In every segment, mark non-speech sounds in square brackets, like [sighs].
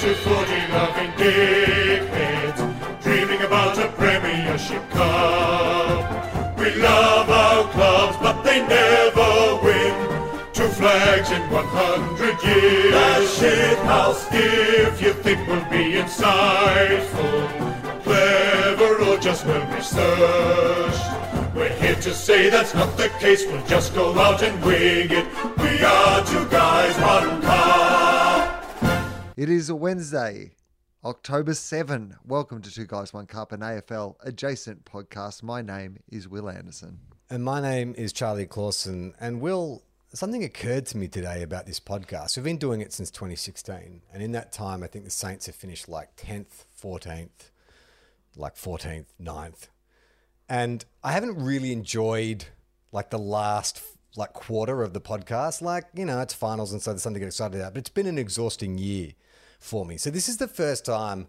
two footy loving dickheads, dreaming about a Premiership Cup. We love our clubs, but they never win. Two flags in 100 years. That shit house. If you think we'll be insightful, clever, or just well researched, we're here to say that's not the case. We'll just go out and wing it. We are two guys, one cup. It is a Wednesday, October 7. Welcome to Two Guys, One Cup, an AFL adjacent podcast. My name is Will Anderson. And my name is Charlie Clausen. And Will, something occurred to me today about this podcast. We've been doing it since 2016. And in that time, I think the Saints have finished like 10th, 14th, like 14th, 9th. And I haven't really enjoyed like the last like quarter of the podcast. Like, you know, it's finals and so there's something to get excited about. But it's been an exhausting year for me. So this is the first time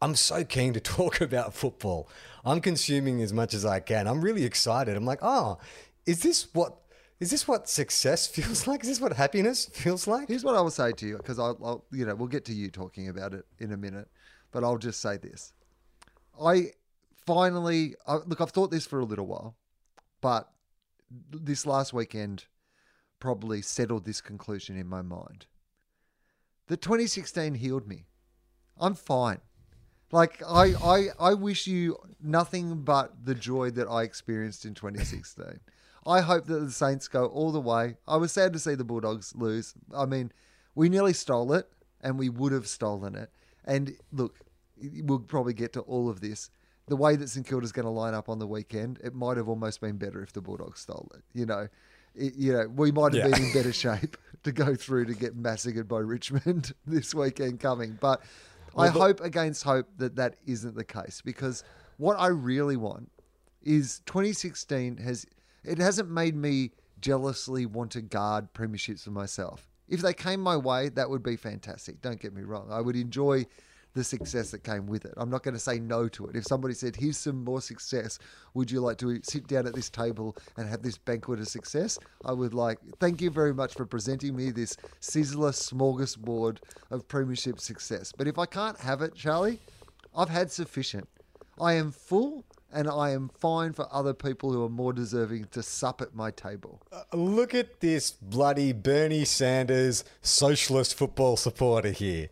I'm so keen to [laughs] talk about football. I'm consuming as much as I can. I'm really excited. I'm like, oh, is this what is this what success [laughs] feels like? Is this what happiness [laughs] feels like? Here's what I will say to you, because I'll, I'll, you know, we'll get to you talking about it in a minute, but I'll just say this: I finally I, look. I've thought this for a little while, but this last weekend probably settled this conclusion in my mind. The 2016 healed me. I'm fine. Like I, I, I wish you nothing but the joy that I experienced in 2016. I hope that the Saints go all the way. I was sad to see the Bulldogs lose. I mean, we nearly stole it, and we would have stolen it. And look, we'll probably get to all of this. The way that St Kilda's going to line up on the weekend, it might have almost been better if the Bulldogs stole it. You know, it, you know, we might have Yeah. been in better shape [laughs] to go through to get massacred by Richmond [laughs] this weekend coming. But I Well, the- hope against hope that that isn't the case because what I really want is 2016 has it hasn't made me jealously want to guard premierships for myself. If they came my way, that would be fantastic. Don't get me wrong. I would enjoy the success that came with it. I'm not going to say no to it. If somebody said, "Here's some more success, would you like to sit down at this table and have this banquet of success?" I would like. Thank you very much for presenting me this sizzler smorgasbord of premiership success. But if I can't have it, Charlie, I've had sufficient. I am full and I am fine for other people who are more deserving to sup at my table. Uh, look at this bloody Bernie Sanders socialist football supporter here.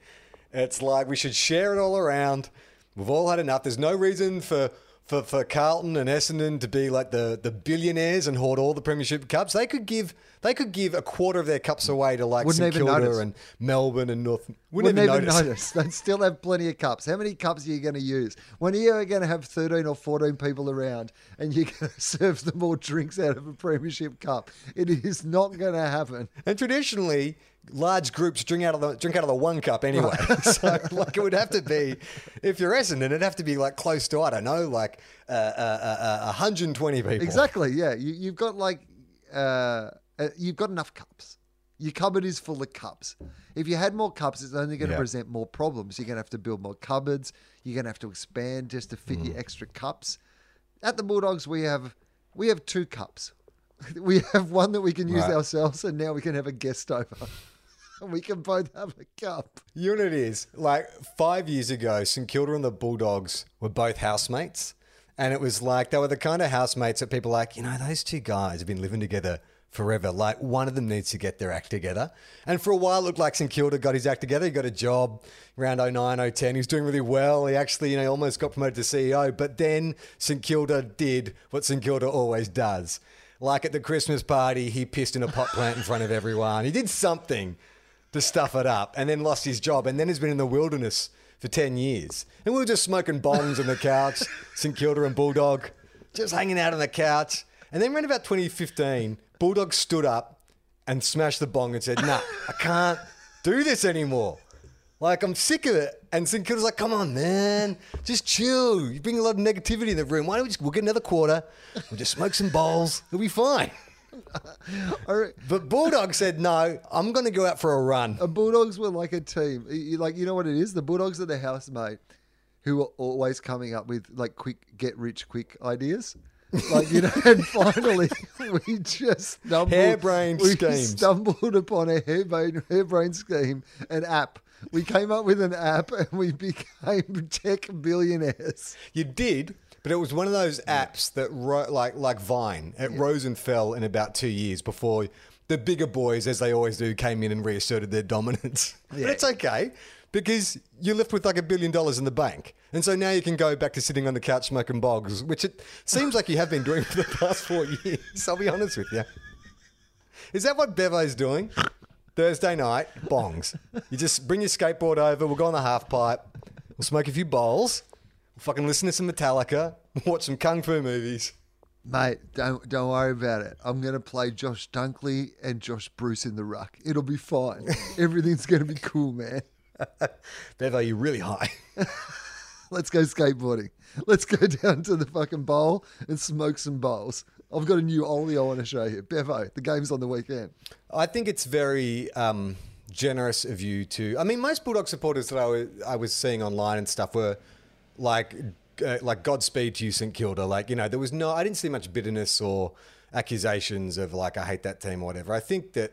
It's like we should share it all around. We've all had enough. There's no reason for for, for Carlton and Essendon to be like the, the billionaires and hoard all the premiership cups. They could give they could give a quarter of their cups away to like St Kilda and Melbourne and North. Wouldn't, Wouldn't, even notice. notice. [laughs] They'd still have plenty of cups. How many cups are you going to use? When are you going to have 13 or 14 people around and you're going [laughs] to serve them all drinks out of a premiership cup? It is not going to happen. And traditionally, large groups drink out of the drink out of the one cup anyway. [laughs] so like it would have to be, if you're Essendon, it'd have to be like close to I don't know, like uh, uh, uh, uh, 120 people. Exactly. Yeah. You, you've got like, uh, uh, you've got enough cups. Your cupboard is full of cups. If you had more cups, it's only going to Yeah. present more problems. You're going to have to build more cupboards. You're going to have to expand just to fit Mm. your extra cups. At the Bulldogs, we have we have two cups. [laughs] We have one that we can use Right. ourselves, and now we can have a guest over. [laughs] we can both have a cup. You know what it is? Like five years ago, St Kilda and the Bulldogs were both housemates. And it was like they were the kind of housemates that people like, you know, those two guys have been living together forever. Like one of them needs to get their act together. And for a while, it looked like St Kilda got his act together. He got a job around 09, 010. He was doing really well. He actually, you know, almost got promoted to CEO. But then St Kilda did what St Kilda always does. Like at the Christmas party, he pissed in a pot plant in front of everyone. He did something to stuff it up and then lost his job and then has been in the wilderness for 10 years. And we were just smoking bongs on the couch, [laughs] St Kilda and Bulldog, just hanging out on the couch. And then around about 2015, Bulldog stood up and smashed the bong and said, nah, I can't do this anymore. Like, I'm sick of it. And St Kilda's like, come on, man, just chill. You bring a lot of negativity in the room. Why don't we just, we'll get another quarter, we'll just smoke some bowls, it'll be fine. But Bulldog said, no, I'm going to go out for a run. The Bulldogs were like a team. You- Like you know what it is? The Bulldogs are the housemate who are always coming up with like quick get rich quick ideas. Like you know, and [laughs] finally we just stumbled, Harebrained we schemes. stumbled upon a harebrained, harebrained scheme, an app We came up with an app and we became tech billionaires. You did, but it was one of those apps that ro- like like Vine. It rose and fell in about two years before the bigger boys, as they always do, came in and reasserted their dominance. [laughs] But it's okay because you're left with like a billion dollars in the bank, and so now you can go back to sitting on the couch smoking bogs, which it seems like you have been doing [laughs] for the past four years. I'll be honest with you. Is that what Bevo's doing? Thursday night, bongs. You just bring your skateboard over. We'll go on the half pipe. We'll smoke a few bowls. Fucking listen to some Metallica. [laughs] Watch some kung fu movies. Mate, don't don't worry about it. I'm gonna play Josh Dunkley and Josh Bruce in the ruck. It'll be fine. [laughs] Everything's gonna be cool, man. [laughs] Bevo, you're really high. Let's go skateboarding. Let's go down to the fucking bowl and smoke some bowls. I've got a new Ollie I want to show you. Bevo, the game's on the weekend. I think it's very um, generous of you to. I mean, most Bulldog supporters that I was, I was seeing online and stuff were like, uh, like Godspeed to you, St Kilda. Like, you know, there was no. I didn't see much bitterness or accusations of like I hate that team or whatever. I think that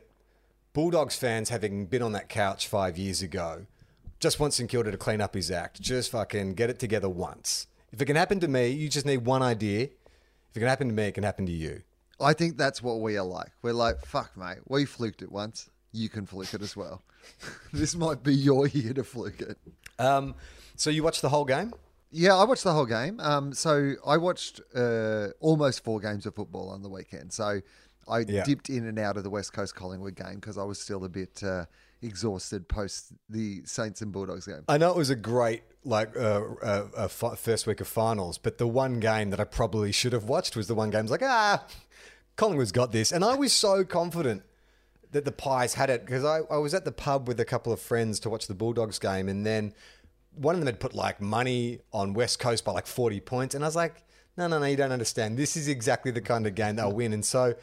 Bulldogs fans, having been on that couch five years ago, just want St Kilda to clean up his act. Just fucking get it together once. If it can happen to me, you just need one idea. If it can happen to me, it can happen to you. I think that's what we are like. We're like, fuck, mate. We fluked it once. You can fluke it as well. [laughs] this might be your year to fluke it. Um, so you watched the whole game? Yeah, I watched the whole game. Um, so I watched uh, almost four games of football on the weekend. So I Yeah. dipped in and out of the West Coast Collingwood game because I was still a bit uh, exhausted post the Saints and Bulldogs game. I know it was a great like uh, uh, first week of finals, but the one game that I probably should have watched was the one game. I was like, ah, Collingwood's got this, and I was so confident that the Pies had it because I, I was at the pub with a couple of friends to watch the Bulldogs game, and then one of them had put like money on West Coast by like forty points, and I was like, no, no, no, you don't understand. This is exactly the kind of game they'll win, and so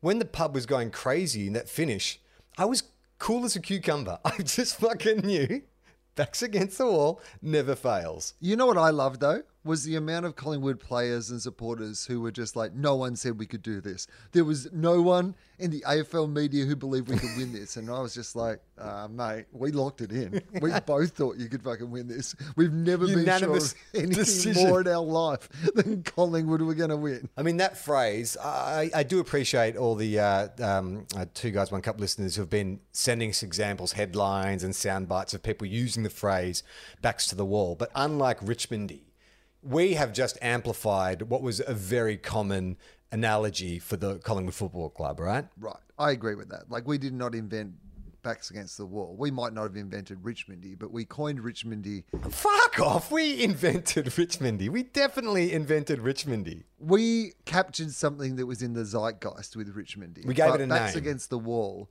when the pub was going crazy in that finish, I was cool as a cucumber. [laughs] I just fucking knew backs against the wall never fails. You know what I love though was the amount of Collingwood players and supporters who were just like, no one said we could do this. There was no one in the AFL media who believed we could win this, and I was just like, uh, mate, we locked it in. We [laughs] both thought you could fucking win this. We've never Unanimous been sure of [laughs] anything decision. more in our life than Collingwood were going to win. I mean, that phrase, I, I do appreciate all the uh, um, uh, two guys, one cup listeners who have been sending us examples, headlines, and sound bites of people using the phrase backs to the wall. But unlike Richmondy, we have just amplified what was a very common analogy for the Collingwood Football Club, right? Right, I agree with that. Like we did not invent backs against the wall. We might not have invented Richmondy, but we coined Richmondy. Fuck off. We invented Richmondy. We definitely invented Richmondy. We captured something that was in the zeitgeist with Richmondy. We gave But it a backs name. against the wall.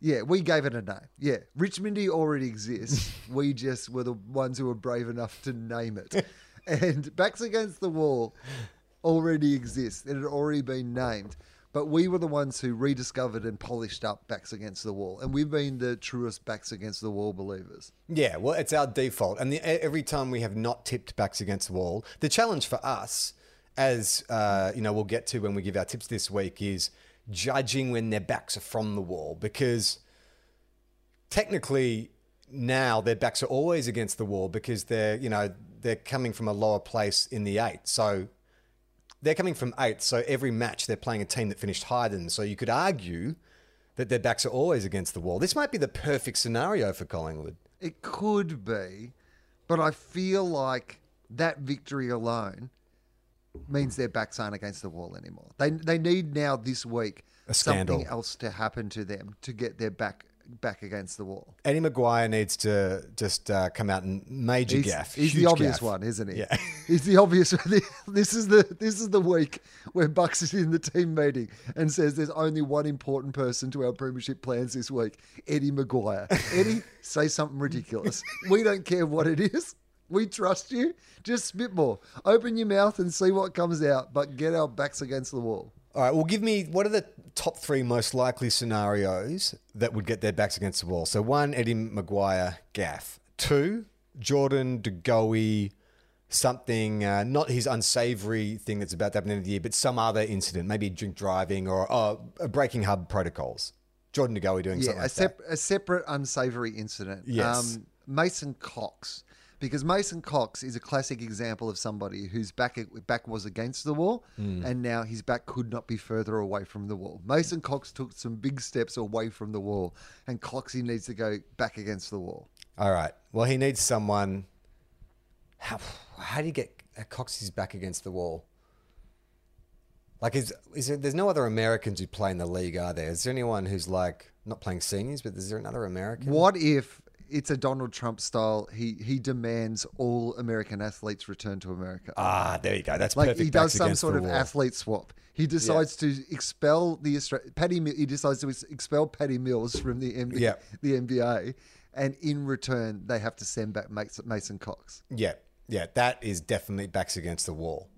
Yeah, we gave it a name. Yeah, Richmondy already exists. [laughs] we just were the ones who were brave enough to name it. [laughs] and backs against the wall already exists. It had already been named. But we were the ones who rediscovered and polished up backs against the wall. And we've been the truest backs against the wall believers. Yeah, well, it's our default. And the, every time we have not tipped backs against the wall, the challenge for us, as uh, you know, we'll get to when we give our tips this week, is judging when their backs are from the wall because technically now their backs are always against the wall because they're you know they're coming from a lower place in the eight, so they're coming from eighth. So every match they're playing a team that finished higher than them. So you could argue that their backs are always against the wall. This might be the perfect scenario for Collingwood. It could be, but I feel like that victory alone means their backs aren't against the wall anymore. They they need now this week A something else to happen to them to get their back back against the wall. Eddie McGuire needs to just uh, come out and major He's, gaff. he's the obvious gaff. one, isn't he? Yeah. [laughs] he's the obvious. [laughs] This is the this is the week where Bucks is in the team meeting and says there's only one important person to our premiership plans this week: Eddie McGuire. [laughs] Eddie, say something ridiculous. We don't care what it is. We trust you. Just spit more. Open your mouth and see what comes out, but get our backs against the wall. All right. Well, give me what are the top three most likely scenarios that would get their backs against the wall? So one, Eddie McGuire gaff. Two, Jordan De Goey, something uh, not his unsavory thing that's about to happen in the end of the year, but some other incident, maybe drink driving or uh, breaking hub protocols. Jordan De Goey doing Yeah, something a, like sep- a separate unsavory incident. Yes. Um, Mason Cox because Mason Cox is a classic example of somebody whose back back was against the wall, hmm. and now his back could not be further away from the wall. Mason Cox took some big steps away from the wall, and Coxie needs to go back against the wall. All right. Well, he needs someone. How, how do you get Coxie's back against the wall? Like, is is there, there's no other Americans who play in the league, are there? Is there anyone who's like not playing seniors, but is there another American? What if it's a Donald Trump style? He he demands all American athletes return to America. Ah, there you go. That's like perfect. he does some sort of wall. athlete swap. He decides to expel the Austra- Patty. He decides to expel Patty Mills from the NBA, Yeah. the NBA, and in return they have to send back Mason, Mason Cox. Yeah, yeah, that is definitely backs against the wall.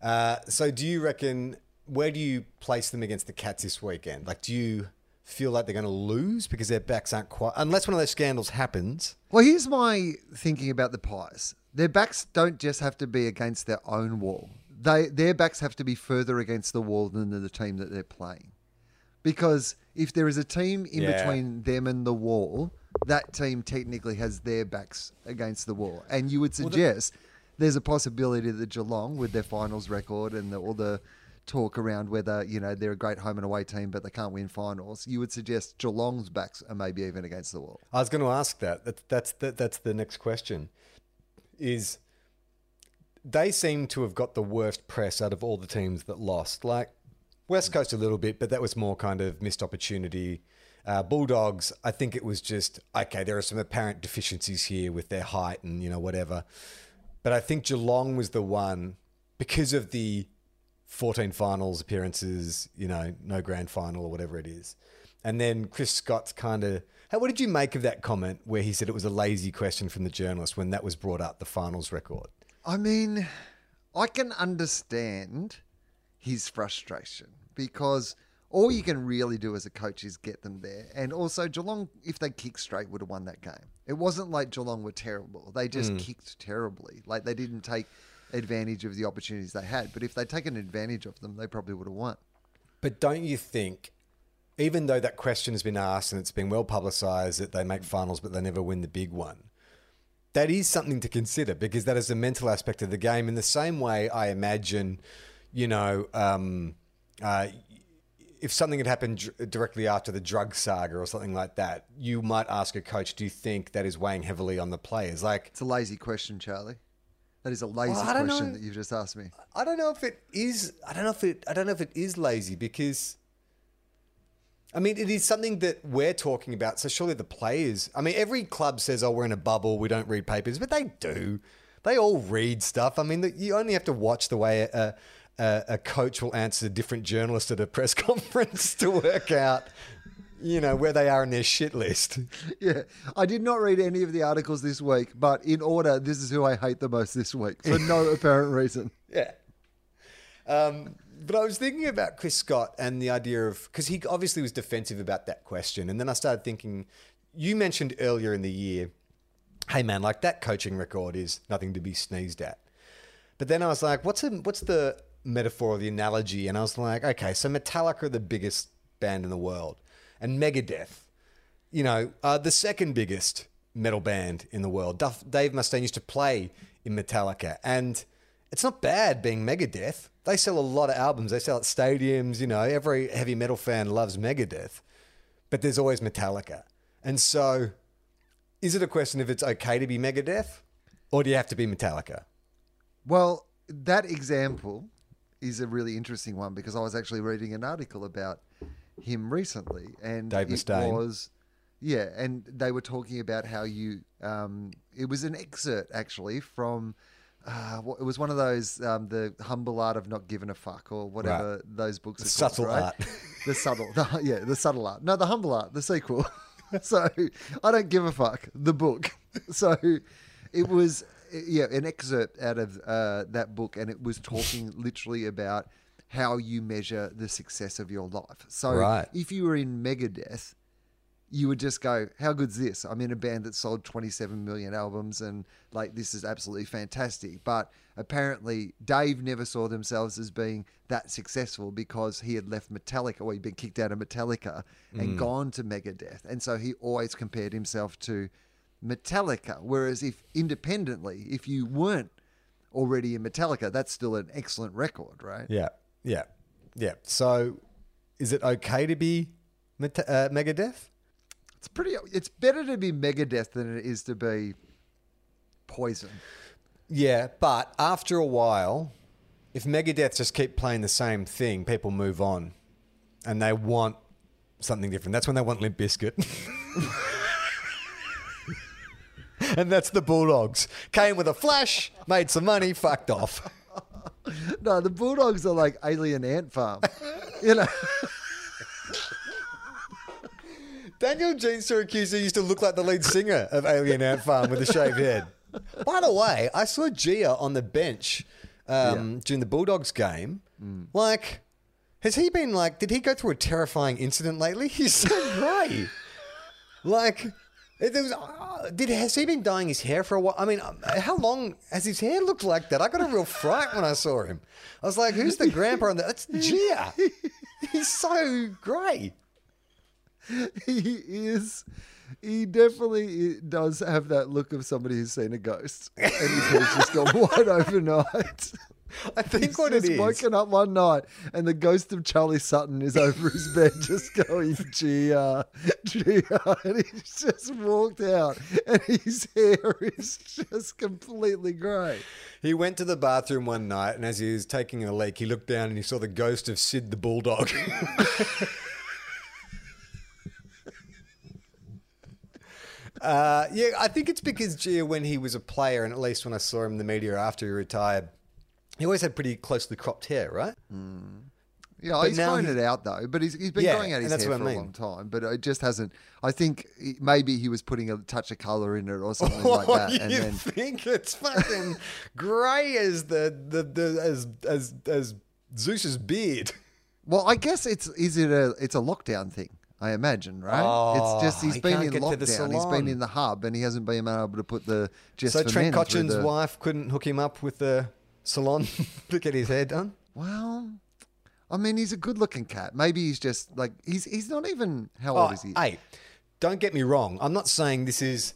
Uh, so, do you reckon where do you place them against the Cats this weekend? Like, do you feel like they're going to lose because their backs aren't quite unless one of those scandals happens? Well, here's my thinking about the Pies. Their backs don't just have to be against their own wall. They their backs have to be further against the wall than the team that they're playing. Because if there is a team in Yeah. between them and the wall, that team technically has their backs against the wall. And you would suggest there's a possibility that Geelong, with their finals record and the, all the talk around whether you know they're a great home and away team, but they can't win finals, you would suggest Geelong's backs are maybe even against the wall. I was going to ask that. that that's the, that's the next question. Is they seem to have got the worst press out of all the teams that lost. Like West Coast a little bit, but that was more kind of missed opportunity. Uh, Bulldogs, I think it was just okay. There are some apparent deficiencies here with their height and you know whatever, but I think Geelong was the one because of the 14 finals appearances, you know, no grand final or whatever it is. And then Chris Scott's kind of. What did you make of that comment where he said it was a lazy question from the journalist when that was brought up, the finals record? I mean, I can understand his frustration because all you can really do as a coach is get them there. And also, Geelong, if they kicked straight, would have won that game. It wasn't like Geelong were terrible. They just mm. kicked terribly. Like they didn't take advantage of the opportunities they had. But if they'd taken advantage of them, they probably would have won. But don't you think, even though that question has been asked and it's been well publicised that they make finals but they never win the big one, that is something to consider because that is a mental aspect of the game. In the same way, I imagine, you know, um, uh, if something had happened directly after the drug saga or something like that, you might ask a coach, "Do you think that is weighing heavily on the players?" Like, It's a lazy question, Charlie. That is a lazy Well, question know. that you've just asked me. I don't know if it is. I don't know if it. I don't know if it is lazy because. I mean, it is something that we're talking about. So surely the players. I mean, every club says, "Oh, we're in a bubble. We don't read papers," but they do. They all read stuff. I mean, you only have to watch the way a, a, a coach will answer a different journalists at a press [laughs] conference to work out, you know, where they are in their shit list. [laughs] Yeah, I did not read any of the articles this week, but in order, this is who I hate the most this week for no [laughs] apparent reason. Yeah. Um, but I was thinking about Chris Scott and the idea of because he obviously was defensive about that question, and then I started thinking. You mentioned earlier in the year, hey man, like that coaching record is nothing to be sneezed at. But then I was like, what's a, what's the metaphor or the analogy? And I was like, okay, so Metallica are the biggest band in the world, and Megadeth, you know, are the second biggest metal band in the world. Duff, Dave Mustaine used to play in Metallica, and it's not bad being Megadeth. They sell a lot of albums. They sell at stadiums. You know, every heavy metal fan loves Megadeth, but there's always Metallica. And so, is it a question if it's okay to be Megadeth, or do you have to be Metallica? Well, that example is a really interesting one because I was actually reading an article about him recently, and Dave it Mustaine. was yeah, and they were talking about how you um, it was an excerpt actually from. Uh, it was one of those um, the humble art of not giving a fuck or whatever those books The are called, subtle right? art. [laughs] the subtle [laughs] the, yeah the subtle art no the humble art the sequel [laughs] so i don't give a fuck the book so it was yeah an excerpt out of uh, that book and it was talking literally about how you measure the success of your life so Right. if you were in megadeth you would just go, "How good's this?" I'm in a band that sold 27 million albums, and like this is absolutely fantastic. But apparently, Dave never saw themselves as being that successful because he had left Metallica, or he'd been kicked out of Metallica and mm. gone to Megadeth, and so he always compared himself to Metallica. Whereas if independently, if you weren't already in Metallica, that's still an excellent record, right? Yeah, yeah, yeah. So, is it okay to be Meta- uh, Megadeth? It's pretty. It's better to be Megadeth than it is to be Poison. Yeah, but after a while, if Megadeth just keep playing the same thing, people move on, and they want something different. That's when they want Limp Bizkit. [laughs] and that's the Bulldogs. Came with a flash, made some money, fucked off. [laughs] No, the Bulldogs are like alien ant farm. [laughs] you know. [laughs] Daniel Giansiracusa used to look like the lead singer of Alien Ant Farm with a shaved head. By the way, I saw Gia on the bench um, during the Bulldogs game. Like, has he been like? Did he go through a terrifying incident lately? He's so grey. like, there was, uh, did has he been dyeing his hair for a while? I mean, um, how long has his hair looked like that? I got a real fright when I saw him. I was like, "Who's the grandpa on that?" That's Gia. He's so grey. he is. He definitely does have that look of somebody who's seen a ghost, and his head's just gone [laughs] wide overnight. [laughs] I think when He's what it woken up one night, and the ghost of Charlie Sutton is over his bed, [laughs] just going, "Gia, Gia," [laughs] and he's just walked out, and his hair is just completely grey. He went to the bathroom one night, and as he was taking a leak, he looked down and he saw the ghost of Sid the bulldog. uh, yeah, I think it's because Gia, when he was a player, and at least when I saw him in the media after he retired, he always had pretty closely cropped hair, right? Mm. Yeah, he's now grown he- it out though, but he's, he's been Yeah, growing out his hair for I a mean. long time, but it just hasn't. I think maybe he was putting a touch of color in it or [laughs] something like Oh, that, you and then think it's fucking [laughs] grey as the, the, the as as as Zeus's beard? Well, I guess it's is it a it's a lockdown thing. I imagine, right? Oh, it's just oh, he's he been in get to the lockdown. He's been in the hub, and he hasn't been able to put the just So Trent Cotchin's the- wife couldn't hook him up with the salon [laughs] to get his hair done. Well, I mean, he's a good-looking cat. Maybe he's just like he's he's not even how old Oh, is he? hey, don't get me wrong. I'm not saying this is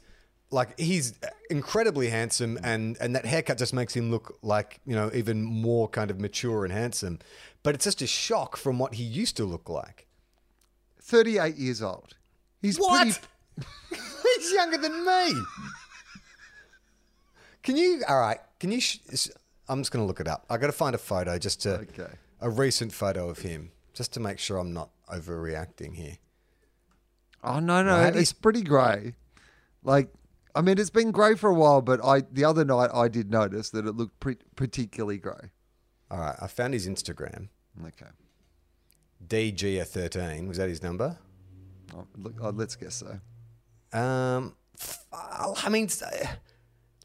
like he's incredibly handsome, and and that haircut just makes him look like you know even more kind of mature and handsome. But it's just a shock from what he used to look like. Thirty-eight years old. He's What? pretty. [laughs] He's younger than me. Can you? All right. Can you? Sh- I'm just going to look it up. I got to find a photo just to Okay. a recent photo of him, just to make sure I'm not overreacting here. Oh no, no, Right, it's pretty grey. Like, I mean, it's been grey for a while, but I the other night I did notice that it looked pre- particularly grey. All right. I found his Instagram. Okay, DG13 was that his number? oh, look, oh, let's guess so. Um, I mean, uh,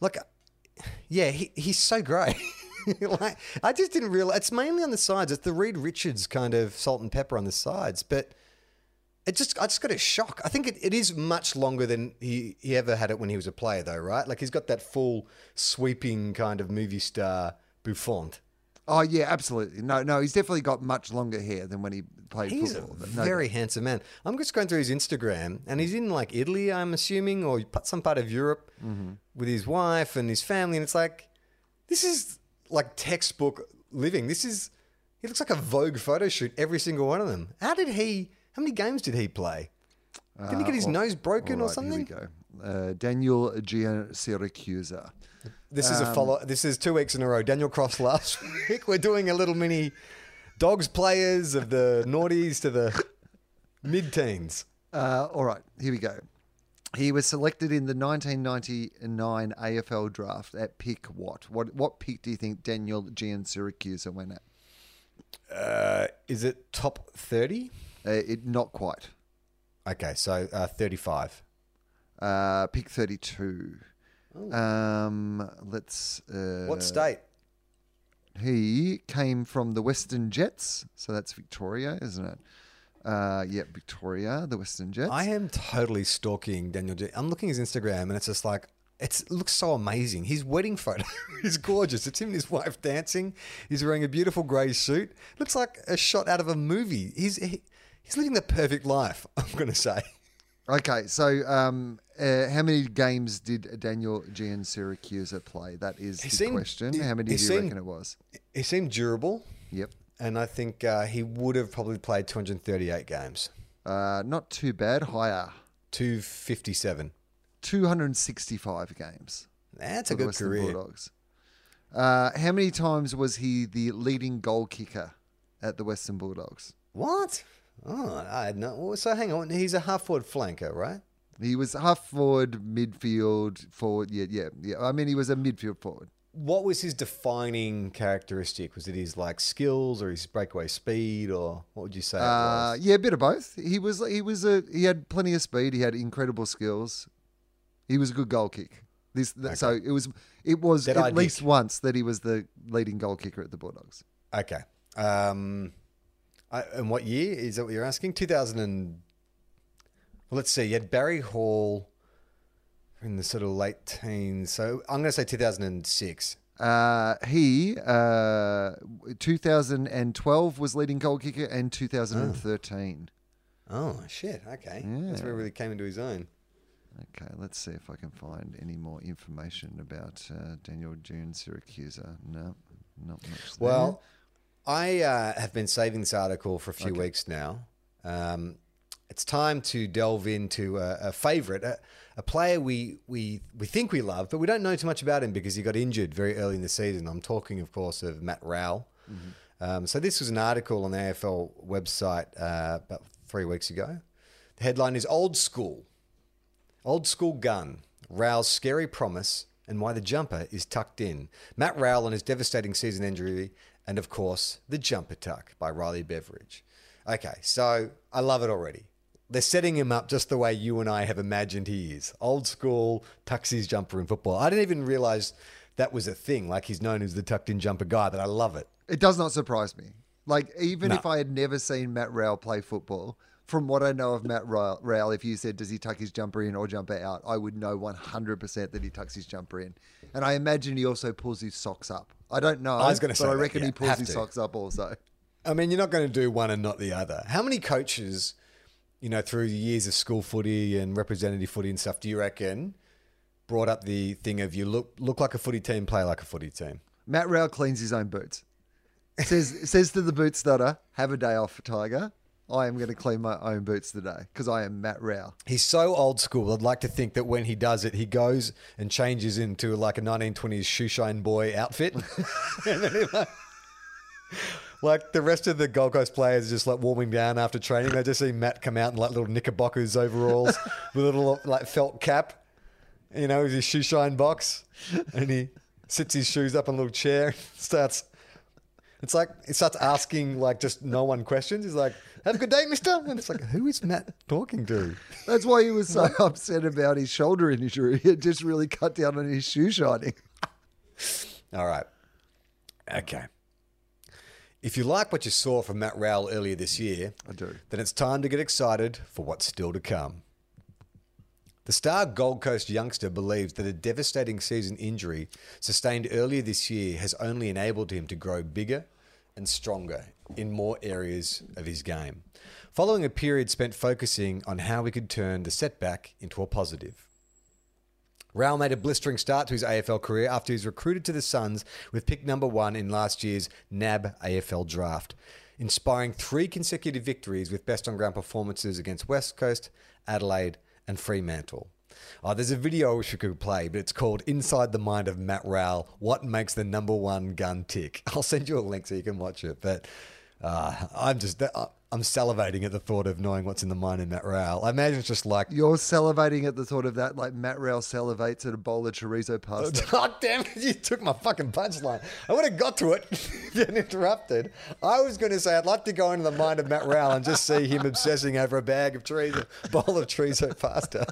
look, yeah, he, he's so great. [laughs] like, I just didn't realize it's mainly on the sides. It's the Reed Richards kind of salt and pepper on the sides, but it just I just got a shock. I think it, it is much longer than he, he ever had it when he was a player, though, right? Like he's got that full sweeping kind of movie star bouffant. Oh yeah, absolutely. No, no, he's definitely got much longer hair than when he played He's a football. no very handsome man. I'm just going through his Instagram, and he's in like Italy, I'm assuming, or some part of Europe Mm-hmm. with his wife and his family. And it's like, this is like textbook living. This is, he looks like a Vogue photo shoot, every single one of them. How did he, how many games did he play? Didn't he get his Uh, nose broken all or right, something? Here we go. Uh, Daniel Giansiracusa. This is Um, a follow. This is two weeks in a row. Daniel Cross last week. [laughs] We're doing a little mini dogs players of the noughties to the mid teens. Uh, all right, here we go. He was selected in the 1999 AFL draft at pick what? What what pick do you think Daniel Giansiracusa went at? Uh, is it top 30? Uh, it not quite. Okay, so uh, 35. Uh, pick 32. Um, let's. Uh, what state? He came from the Western Jets, so that's Victoria, isn't it? Uh, yeah, Victoria, the Western Jets. I am totally stalking Daniel. J- I'm looking at his Instagram and it's just like, it's, it looks so amazing. His wedding photo [laughs] is gorgeous. It's him and his wife dancing. He's wearing a beautiful grey suit. Looks like a shot out of a movie. He's he, he's living the perfect life. [laughs] I'm going to say. Okay, so um, uh, how many games did Daniel Giansiracusa play? That is the seemed- question. how many he do you seemed- reckon it was? He seemed durable, Yep. and I think uh, he would have probably played 238 games. Uh, not too bad. Higher. 257. 265 games. That's a good Western career. Bulldogs. Uh, how many times was he the leading goal kicker at the Western Bulldogs? What? Oh, I had no. So hang on. He's a half forward flanker, right? He was half forward, midfield, forward. Yeah, yeah, yeah. I mean, he was a midfield forward. What was his defining characteristic? Was it his like skills or his breakaway speed, or what would you say? it Uh, yeah, a bit of both. He was he was a he had plenty of speed. He had incredible skills. He was a good goal kick. This th- so it was it was at least once that he was the leading goal kicker at the Bulldogs. Okay. Um, I, and what year is that? What you're asking? 2000 and well, let's see. You had Barry Hall in the sort of late teens. So I'm going to say 2006. Uh, he uh, 2012 was leading goal kicker and 2013. Oh shit! Okay, that's where he really came into his own. Okay, let's see if I can find any more information about uh, Daniel Giansiracusa. No, not much. There. Well, I uh, have been saving this article for a few weeks now. Um, it's time to delve into a, a favourite, a, a player we, we we think we love, but we don't know too much about him because he got injured very early in the season. I'm talking, of course, of Matt Rowell. Um, so this was an article on the AFL website uh, about three weeks ago. The headline is "Old School." Old school gun, Rowell's scary promise, and why the jumper is tucked in. Matt Rowell and his devastating season injury, and of course, The Jumper Tuck by Riley Beveridge. Okay, so I love it already. They're setting him up just the way you and I have imagined he is. Old school, tucks his jumper in football. I didn't even realize that was a thing. Like he's known as the tucked in jumper guy, but I love it. It does not surprise me. Like even No. if I had never seen Matt Rowell play football, from what I know of Matt Rowell, if you said does he tuck his jumper in or jumper out, I would know 100% that he tucks his jumper in. And I imagine he also pulls his socks up. I don't know. I was gonna but say I that, reckon yeah, he pulls have his to. socks up also. I mean, you're not going to do one and not the other. How many coaches, you know, through the years of school footy and representative footy and stuff, do you reckon brought up the thing of you look look like a footy team, play like a footy team? Matt Rowell cleans his own boots. Says [laughs] says to the boot stutter, have a day off, Tiger. I am going to clean my own boots today because I am Matt Rowell. He's so old school. I'd like to think that when he does it, he goes and changes into like a 1920s shoeshine boy outfit. [laughs] [laughs] And then he like, the rest of the Gold Coast players are just like warming down after training. They just see Matt come out in like little knickerbockers overalls [laughs] with a little like felt cap, you know, with his shoeshine box. And he sits his shoes up on a little chair, [laughs] starts it's like he starts asking like just no one questions. He's like, "Have a good day, Mister." And it's like, who is Matt talking to? That's why he was so [laughs] upset about his shoulder injury. It just really cut down on his shoe shining. All right, okay. If you like what you saw from Matt Rowell earlier this year, I do. then it's time to get excited for what's still to come. The star Gold Coast youngster believes that a devastating season injury sustained earlier this year has only enabled him to grow bigger and stronger in more areas of his game, following a period spent focusing on how he could turn the setback into a positive. Rowell made a blistering start to his AFL career after he was recruited to the Suns with pick number one in last year's NAB AFL draft, inspiring three consecutive victories with best on ground performances against West Coast, Adelaide, and Fremantle. Oh, there's a video I wish we could play, but it's called Inside the Mind of Matt Rowell What Makes the Number One Gun Tick. [laughs] I'll send you a link so you can watch it. But uh, I'm just, I'm salivating at the thought of knowing what's in the mind of Matt Rowell. I imagine it's just like, You're salivating at the thought of that, like Matt Rowell salivates at a bowl of chorizo pasta. [laughs] God damn it, you took my fucking punchline. I would have got to it, [laughs] then interrupted. I was going to say I'd like to go into the mind of Matt Rowell and just see him obsessing over a bag of chorizo, [laughs] bowl of chorizo pasta.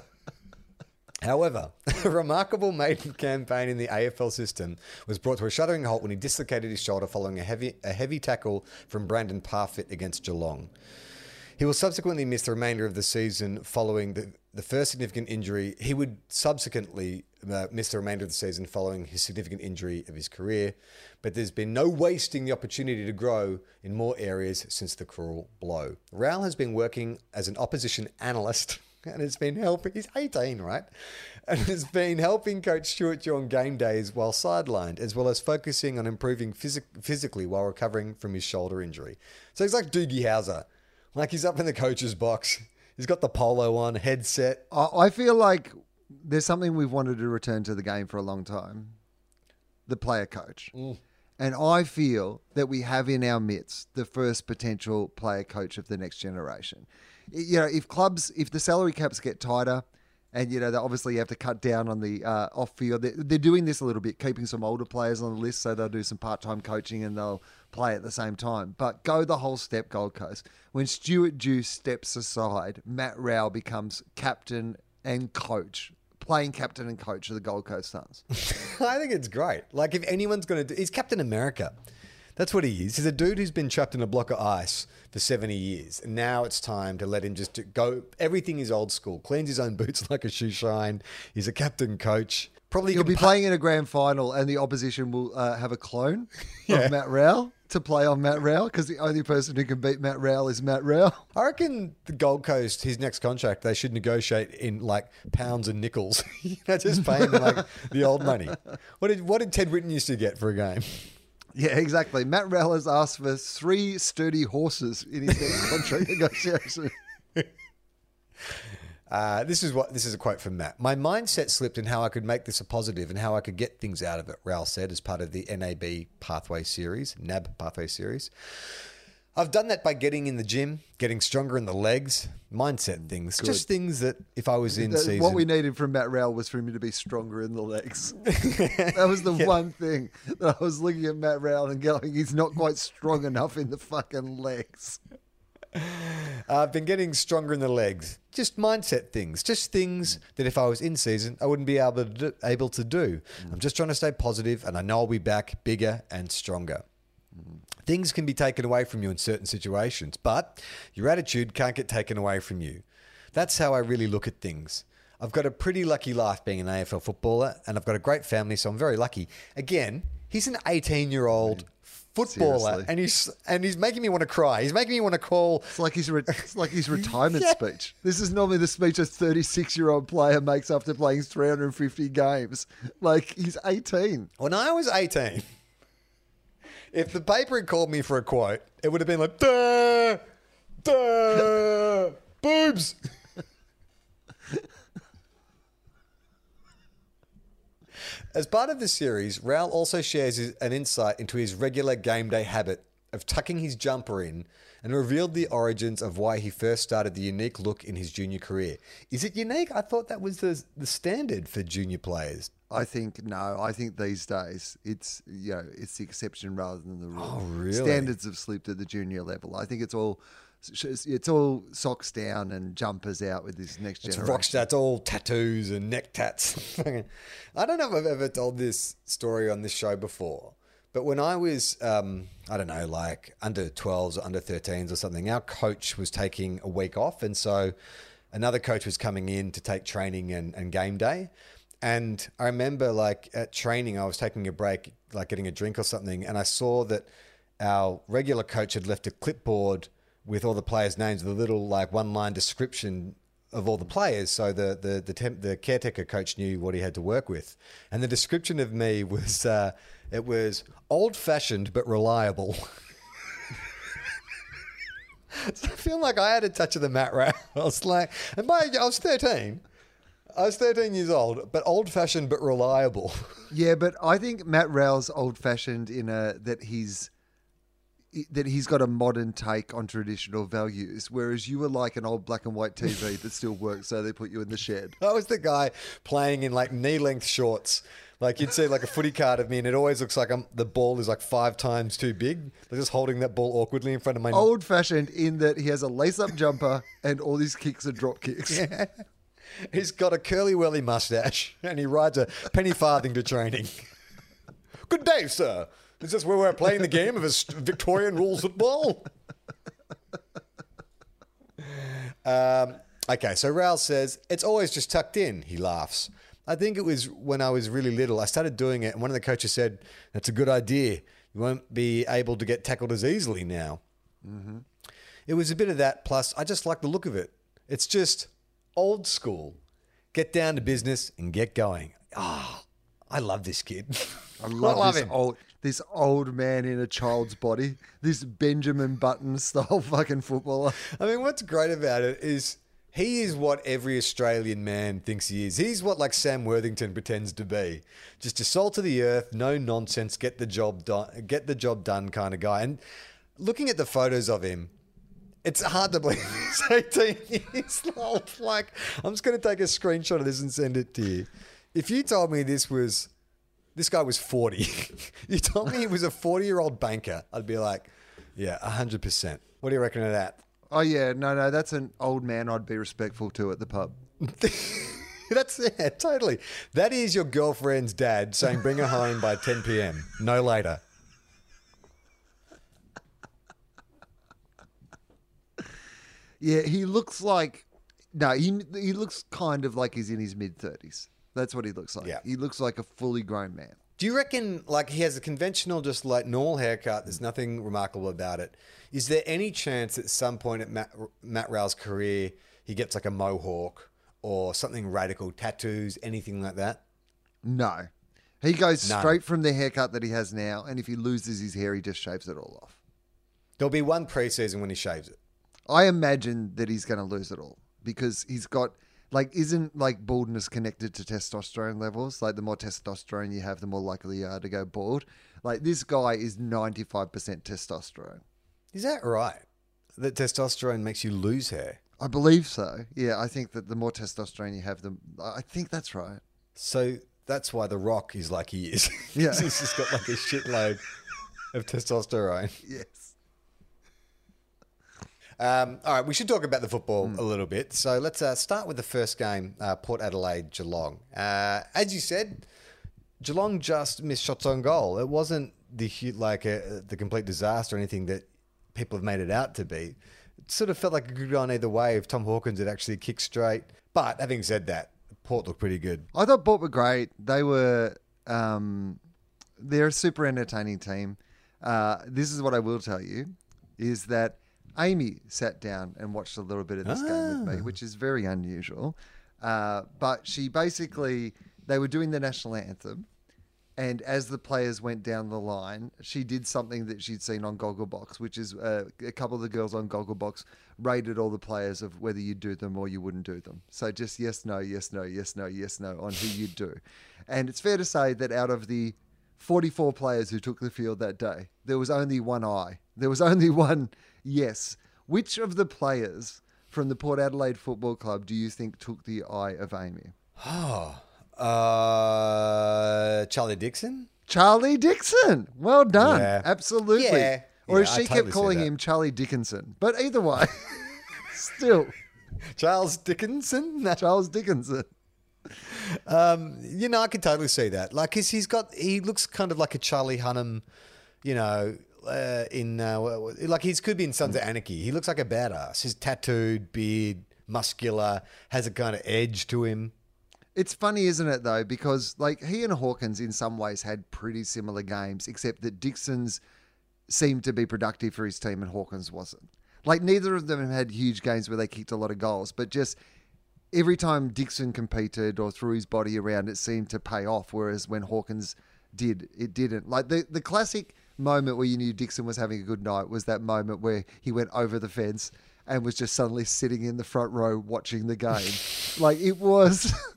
However, [laughs] a remarkable maiden campaign in the AFL system was brought to a shuddering halt when he dislocated his shoulder following a heavy, a heavy tackle from Brandon Parfitt against Geelong. He will subsequently miss the remainder of the season following the, the first significant injury. He would subsequently uh, miss the remainder of the season following his significant injury of his career. But there's been no wasting the opportunity to grow in more areas since the cruel blow. Rowell has been working as an opposition analyst. [laughs] [laughs] and has been helping. He's 18, right? And has been helping Coach Stuart on game days while sidelined, as well as focusing on improving physic- physically while recovering from his shoulder injury. So he's like Doogie Howser. Like he's up in the coach's box. He's got the polo on, headset. I, I feel like there's something we've wanted to return to the game for a long time the player coach. Mm. And I feel that we have in our midst the first potential player coach of the next generation. You know, if clubs, if the salary caps get tighter, and you know, they obviously you have to cut down on the uh, off field. They're, they're doing this a little bit, keeping some older players on the list, so they'll do some part time coaching and they'll play at the same time. But go the whole step, Gold Coast. When Stuart Dew steps aside, Matt Rowell becomes captain and coach, playing captain and coach of the Gold Coast Suns. [laughs] I think it's great. Like if anyone's going to do, he's Captain America. That's what he is. He's a dude who's been trapped in a block of ice for 70 years. And now it's time to let him just go. Everything is old school. Cleans his own [laughs] boots like a shoe shine. He's a captain coach. Probably He'll be pu- playing in a grand final, and the opposition will uh, have a clone [laughs] of Matt Rowell to play on Matt Rowell because the only person who can beat Matt Rowell is Matt Rowell. [laughs] I reckon the Gold Coast, his next contract, they should negotiate in like pounds and nickels. you know, just paying like the old money. What did what did Ted Whitten used to get for a game? Yeah, exactly. Matt Rowell has asked for three sturdy horses in his next contract [laughs] negotiation. Uh, this is what this is a quote from Matt. My mindset slipped in how I could make this a positive and how I could get things out of it. Rowell said as part of the NAB Pathway Series, NAB Pathway Series. I've done that by getting in the gym, getting stronger in the legs, mindset things, just things that if I was in That- season, What we needed from Matt Rowell was for him to be stronger in the legs. [laughs] that was the one thing that I was looking at Matt Rowell and going, he's not quite strong enough in the fucking legs. I've been getting stronger in the legs. Just mindset things, just things mm. that if I was in season, I wouldn't be able to do, able to do. Mm. I'm just trying to stay positive, and I know I'll be back bigger and stronger. Things can be taken away from you in certain situations, but your attitude can't get taken away from you. That's how I really look at things. I've got a pretty lucky life being an AFL footballer, and I've got a great family, so I'm very lucky. Again, he's an 18 year old footballer, Seriously. and he's and he's making me want to cry. He's making me want to call It's like his re- it's like his [laughs] retirement speech. This is normally the speech a 36 year old player makes after playing 350 games. Like he's 18. When I was 18, if the paper had called me for a quote, it would have been like, duh, duh, [laughs] boobs. As part of the series, Rowell also shares his, an insight into his regular game day habit of tucking his jumper in and revealed the origins of why he first started the unique look in his junior career. Is it unique? I thought that was the, the standard for junior players. I think no. I think these days it's you know it's the exception rather than the rule. Oh, really? Standards have slipped at the junior level. I think it's all it's all socks down and jumpers out with this next It's generation. rock stats, all tattoos and neck tats. [laughs] I don't know if I've ever told this story on this show before, but when I was, um, I don't know, like under 12s or under 13s or something, our coach was taking a week off. And so another coach was coming in to take training and, and game day. And I remember, like, at training, I was taking a break, like getting a drink or something, and I saw that our regular coach had left a clipboard with all the players' names, a little like one line description of all the players, so the the the, temp, the caretaker coach knew what he had to work with. And the description of me was uh, it was old fashioned but reliable. [laughs] so I feel like I had a touch of the Matt Rowell. [laughs] I was like, and by I was thirteen. I was 13 years old, but old fashioned but reliable. [laughs] Yeah, but I think Matt Rowell's old fashioned in a that he's that he's got a modern take on traditional values, whereas you were like an old black and white TV [laughs] that still works, so they put you in the shed. I was the guy playing in like knee length shorts. Like you'd see like a footy card of me, and it always looks like I'm, the ball is like five times too big. They're just holding that ball awkwardly in front of my. Old fashioned in that he has a lace up jumper and all these kicks are drop kicks. [laughs] [laughs] He's got a curly whirly mustache, and he rides a penny farthing to training. [laughs] Good day, sir. Is this where we're playing the game of Victorian rules football? [laughs] Um, okay, so Rowell says, it's always just tucked in. He laughs. I think it was when I was really little. I started doing it, and one of the coaches said, That's a good idea. You won't be able to get tackled as easily now. It was a bit of that, plus, I just like the look of it. It's just old school. Get down to business and get going. Ah, I love this kid. I [laughs] love, this him. old this old man in a child's body. This Benjamin Button style [laughs] fucking footballer. I mean, what's great about it is he is what every Australian man thinks he is. He's what like Sam Worthington pretends to be. Just a salt of the earth, no nonsense, get the job done, get the job done kind of guy. And looking at the photos of him, it's hard to believe [laughs] he's 18 years old. Like, I'm just going to take a screenshot of this and send it to you. If you told me this was, this guy was 40, [laughs] you told me he was a 40 year old banker, I'd be like, yeah, 100%. What do you reckon of that? Oh yeah, no, no, that's an old man I'd be respectful to at the pub. [laughs] That's it, totally. That is your girlfriend's dad saying bring her home by 10 p.m. No later. Yeah, he looks like no, he he looks kind of like he's in his mid thirties. That's what he looks like. Yeah. He looks like a fully grown man. Do you reckon like he has a conventional, just like normal haircut? There's nothing remarkable about it. Is there any chance at some point at Matt, Matt Rowell's career he gets like a mohawk or something radical, tattoos, anything like that? No. He goes None. straight from the haircut that he has now, and if he loses his hair, he just shaves it all off. There'll be one preseason when he shaves it. I imagine that he's going to lose it all because he's got like isn't like baldness connected to testosterone levels? Like the more testosterone you have, the more likely you are to go bald. Like this guy is ninety five percent testosterone. Is that right? That testosterone makes you lose hair. I believe so. Yeah, I think that the more testosterone you have, the I think that's right. So that's why The Rock is like he is. Yeah. [laughs] He's just got like a shitload of testosterone. Yes. Um, all right, we should talk about the football a little bit. So let's uh, start with the first game, uh, Port Adelaide Geelong. Uh, as you said, Geelong just missed shots on goal. It wasn't the like uh the complete disaster or anything that people have made it out to be. It sort of felt like a good on either way if Tom Hawkins had actually kicked straight. But having said that, Port looked pretty good. I thought Port were great. They were, um, they're a super entertaining team. Uh, this is what I will tell you, is that Amy sat down and watched a little bit of this game with me, which is very unusual. Uh, but she basically, they were doing the national anthem. And as the players went down the line, she did something that she'd seen on Gogglebox, which is uh, a couple of the girls on Gogglebox rated all the players of whether you'd do them or you wouldn't do them. So just yes, no, yes, no, yes, no, yes, no on who you'd do. And it's fair to say that out of the 44 players who took the field that day, there was only one I. There was [laughs] only one yes. Which of the players from the Port Adelaide Football Club do you think took the eye of Amy? Oh, uh, Charlie Dixon? Charlie Dixon. Well done. Yeah. Absolutely. Yeah. Or as Yeah, she totally kept calling him Charlie Dickinson. But either way, [laughs] still, Charles Dickinson? Charles Dickinson. Um, you know, I could totally see that. Like, cause he's got, he looks kind of like a Charlie Hunnam, you know, uh, in, uh, like he's could be in Sons of Anarchy. He looks like a badass. He's tattooed, beard, muscular, has a kind of edge to him. It's funny, isn't it, though? Because, like, he and Hawkins in some ways had pretty similar games, except that Dixon's seemed to be productive for his team and Hawkins wasn't. Like, neither of them had huge games where they kicked a lot of goals, but just every time Dixon competed or threw his body around, it seemed to pay off, whereas when Hawkins did, it didn't. Like, the, the classic moment where you knew Dixon was having a good night was that moment where he went over the fence and was just suddenly sitting in the front row watching the game. [laughs] like, it was. [laughs]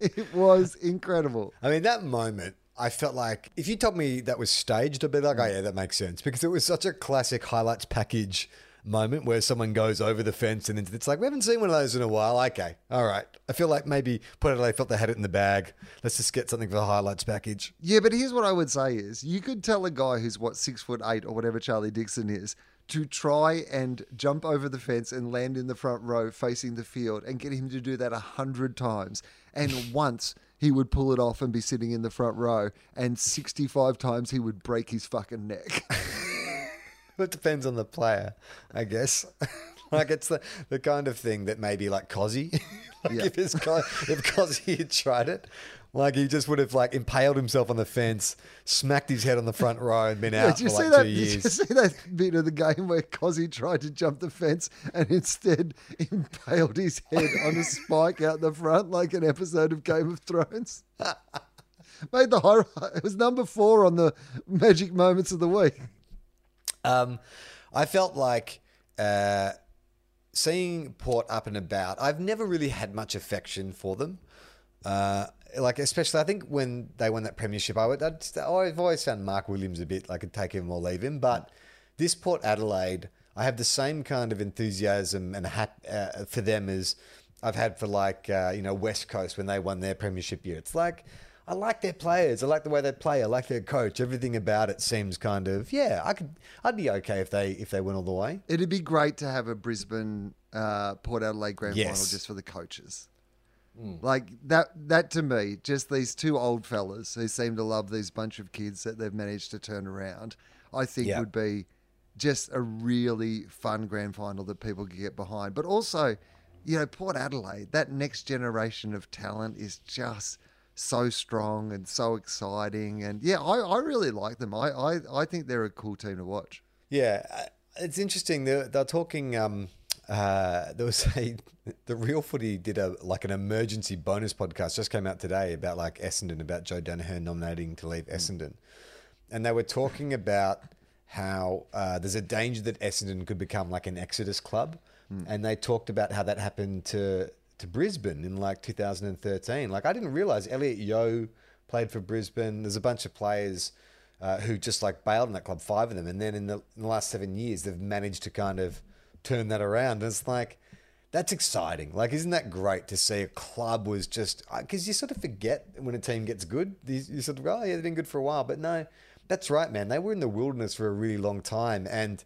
It was incredible. I mean, that moment, I felt like if you told me that was staged, I'd be like, oh, yeah, that makes sense. Because it was such a classic highlights package moment where someone goes over the fence and it's like, we haven't seen one of those in a while. Okay, all right. I feel like maybe Port Adelaide felt they had it in the bag. Let's just get something for the highlights package. Yeah, but here's what I would say is you could tell a guy who's what six foot eight or whatever Charlie Dixon is to try and jump over the fence and land in the front row facing the field and get him to do that a hundred times. And [laughs] once he would pull it off and be sitting in the front row, and 65 times he would break his fucking neck. [laughs] [laughs] It depends on the player, I guess. [laughs] like it's the, the kind of thing that maybe like Cozzy, [laughs] Like Yeah. if his if Cosy had tried it, like he just would have like impaled himself on the fence, smacked his head on the front row, and been Yeah, out did you for see like that? two Did you see that bit of the game where Cozzy tried to jump the fence and instead impaled his head on a spike out the front, like an episode of Game of Thrones? Made the horror. It was number four on the magic moments of the week. Um, I felt like uh, seeing Port up and about. I've never really had much affection for them. Uh, like especially, I think when they won that premiership, I would. I'd, I've always found Mark Williams a bit like I'd take him or leave him. But this Port Adelaide, I have the same kind of enthusiasm and hap, uh, for them as I've had for like uh, you know West Coast when they won their premiership year. It's like. I like their players. I like the way they play. I like their coach. Everything about it seems kind of yeah. I could. I'd be okay if they if they went all the way. It'd be great to have a Brisbane uh, Port Adelaide grand final just for the coaches. Like that that to me, just these two old fellas who seem to love these bunch of kids that they've managed to turn around, I think Yeah. would be just a really fun grand final that people could get behind. But also, you know, Port Adelaide, that next generation of talent is just so strong and so exciting. And yeah, I, I really like them. I, I, I think they're a cool team to watch. Yeah, uh, it's interesting. They're, they're talking. Um, uh, there was [laughs] a the real footy did a like an emergency bonus podcast just came out today about like Essendon about Joe Daniher nominating to leave Essendon, and they were talking about how uh, there's a danger that Essendon could become like an Exodus club, and they talked about how that happened to to Brisbane in like 2013. Like I didn't realize Elliot Yeo played for Brisbane. There's a bunch of players uh, who just like bailed in that club, five of them, and then in the, in the last seven years they've managed to kind of turn that around. And it's like that's exciting. Like, isn't that great to see a club was just because you sort of forget when a team gets good. You, you sort of go, oh yeah, they've been good for a while, but no, that's right, man. They were in the wilderness for a really long time, and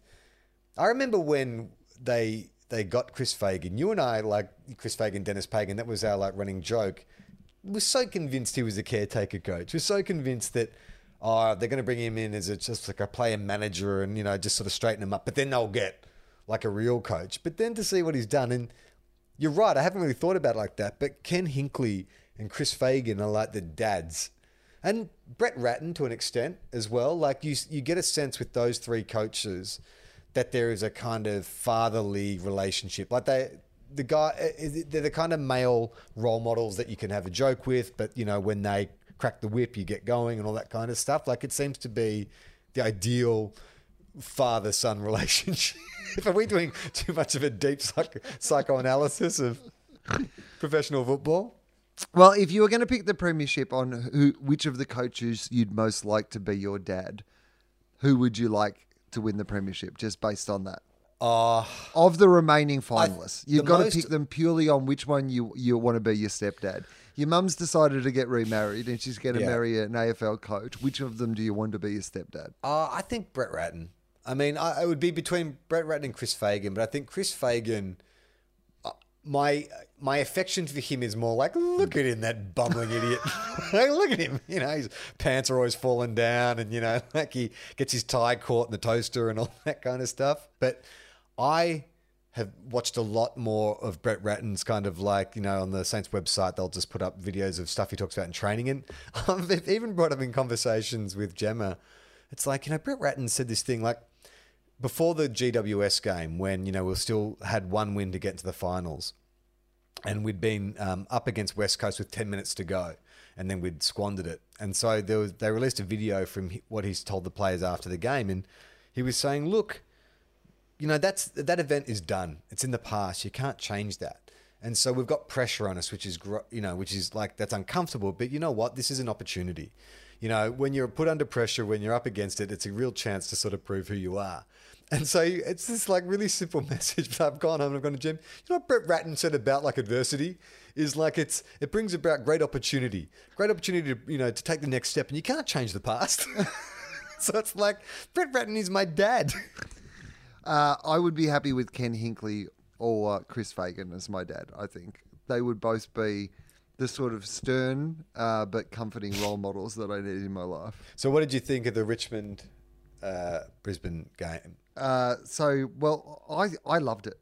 I remember when they they got Chris Fagan. You and I, like Chris Fagan, Dennis Pagan, that was our like running joke. Was so convinced he was a caretaker coach. Was so convinced that oh they're going to bring him in as a, just like a player manager and you know just sort of straighten him up. But then they'll get like a real coach. But then to see what he's done, and you're right, I haven't really thought about it like that. But Ken Hinkley and Chris Fagan are like the dads. And Brett Ratten to an extent as well. Like you, you get a sense with those three coaches that there is a kind of fatherly relationship. Like they, the guy, eh, they're the kind of male role models that you can have a joke with, but you know when they crack the whip, you get going and all that kind of stuff. Like it seems to be the ideal father-son [laughs] relationship. Are we doing too much of a deep psych- psychoanalysis of professional football? Well, if you were going to pick the premiership on who, which of the coaches you'd most like to be your dad, who would you like to win the premiership? Just based on that, Uh, of the remaining finalists, you've got most- to pick them purely on which one you you want to be your stepdad. Your mum's decided to get remarried, and she's going to Yeah. marry an AFL coach. Which of them do you want to be your stepdad? Uh, I think Brett Ratten. I mean, I, it would be between Brett Ratten and Chris Fagan, but I think Chris Fagan. My my affection for him is more like look at him, that bumbling idiot. [laughs] Look at him, you know, his pants are always falling down, and you know, [laughs] like he gets his tie caught in the toaster and all [laughs] that kind of stuff. But I have watched a lot more of Brett Ratten's kind of like, you know, on the Saints website, they'll just put up videos of stuff he talks about in training. And I've even brought up in conversations with Gemma. It's like, you know, Brett Ratten said this thing like before the GWS game when, you know, we still had one win to get into the finals and we'd been um, up against West Coast with 10 minutes to go and then we'd squandered it. And so there was, they released a video from what he's told the players after the game. And he was saying, look, you know that's that event is done it's in the past you can't change that and so we've got pressure on us which is you know which is like that's uncomfortable but you know what this is an opportunity you know when you're put under pressure when you're up against it it's a real chance to sort of prove who you are. And so it's this like really simple [laughs] message but i've gone home and i've gone to jim you know what brett ratten said about like adversity? Is like it's it brings about great opportunity. Great opportunity to you know to take the next step and you can't change the past. [laughs] So it's like brett ratten is my dad. [laughs] Uh, I would be happy with Ken Hinkley or Chris Fagan as my dad. I think. They would both be the sort of stern uh, but comforting role [laughs] models that I need in my life. So, what did you think of the Richmond uh, Brisbane game? Uh, so, well, I I loved it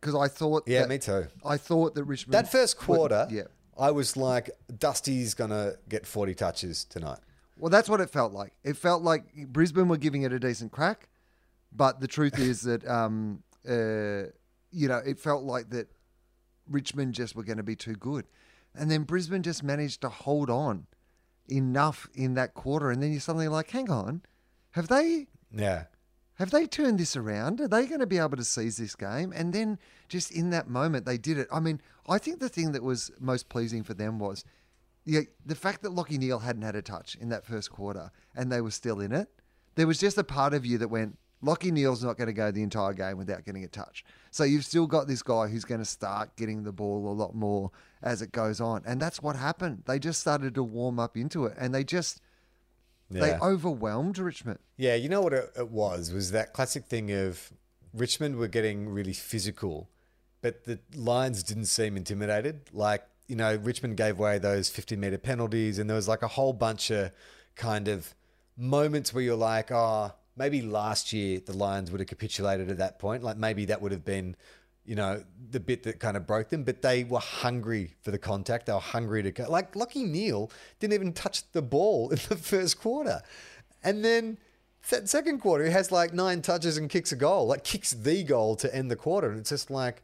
because I thought Yeah, that, me too. I thought that Richmond That first would- quarter, yeah. I was like, Dusty's gonna get forty touches tonight. Well, that's what it felt like. It felt like Brisbane were giving it a decent crack, but the truth is that, [laughs] um, uh, you know, it felt like that Richmond just were going to be too good, and then Brisbane just managed to hold on enough in that quarter, and then you're suddenly like, hang on, have they? Yeah, Have they turned this around? Are they going to be able to seize this game? And then just in that moment, they did it. I mean, I think the thing that was most pleasing for them was yeah, the fact that Lachie Neale hadn't had a touch in that first quarter and they were still in it. There was just a part of you that went, Lachie Neale's not going to go the entire game without getting a touch. So you've still got this guy who's going to start getting the ball a lot more as it goes on. And that's what happened. They just started to warm up into it and they just, they overwhelmed Richmond. yeah. You know what it, it was? Was that classic thing of Richmond were getting really physical, but the Lions didn't seem intimidated. Like you know, Richmond gave away those fifty meter penalties, and there was like a whole bunch of kind of moments where you're like, oh, maybe last year the Lions would have capitulated at that point. Like maybe that would have been, you know, the bit that kind of broke them. But they were hungry for the contact. They were hungry to go. Like Lachie Neale didn't even touch the ball in the first quarter, and then. That second quarter, he has like nine touches and kicks a goal, like kicks the goal to end the quarter. And it's just like,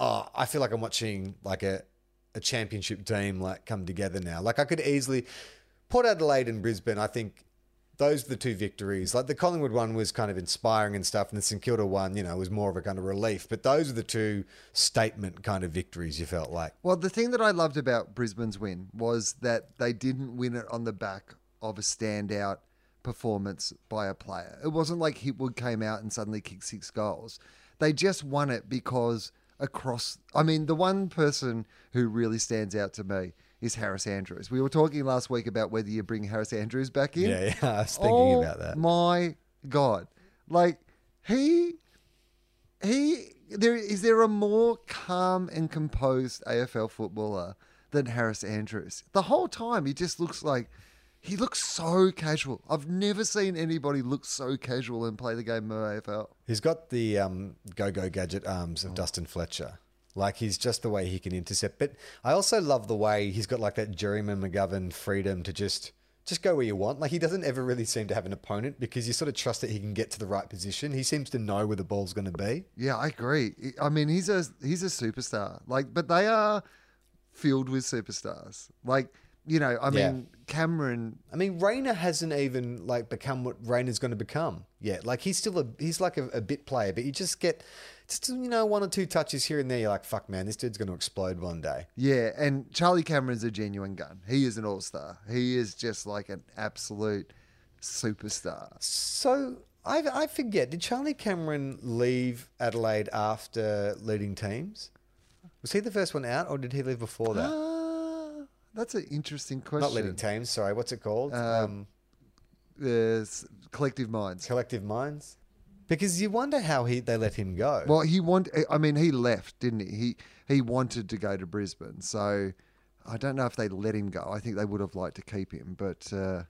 oh, I feel like I'm watching like a, a championship team like come together now. Like I could easily Port Adelaide and Brisbane, I think those are the two victories. Like the Collingwood one was kind of inspiring and stuff, and the St Kilda one, you know, was more of a kind of relief. But those are the two statement kind of victories you felt like. Well, the thing that I loved about Brisbane's win was that they didn't win it on the back of a standout performance by a player. It wasn't like Hipwood came out and suddenly kicked six goals. They just won it because across, I mean, the one person who really stands out to me is Harris Andrews. We were talking last week about whether you bring Harris Andrews back in. Yeah, [laughs] yeah, I was thinking oh, about that. My God, like he, he, there is there a more calm and composed AFL footballer than Harris Andrews? The whole time he just looks like he looks so casual. I've never seen anybody look so casual and play the game of AFL. He's got the um, go-go gadget arms Oh. of Dustin Fletcher. Like he's just the way he can intercept. But I also love the way he's got like that Jeremy McGovern freedom to just just go where you want. Like he doesn't ever really seem to have an opponent because you sort of trust that he can get to the right position. He seems to know where the ball's going to be. Yeah, I agree. I mean, he's a he's a superstar. Like, but they are filled with superstars. Like, you know, I Yeah. Cameron I mean, Rayner hasn't even like become what Rayner's going to become yet. Like he's still a he's like a, a bit player, but you just get just you know one or two touches here and there. You're like, fuck, man, this dude's going to explode one day. Yeah, and Charlie Cameron's a genuine gun. He is an all star. He is just like an absolute superstar. So I, I forget. Did Charlie Cameron leave Adelaide after leading teams? Was he the first one out, or did he leave before that? Ah, that's an interesting question. Not leading teams. Sorry, what's it called? um, Uh, s- collective minds. Collective Minds. Because you wonder how he they let him go. Well, he want. I mean, he left, didn't he? He he wanted to go to Brisbane, so I don't know if they let him go. I think they would have liked to keep him, but uh,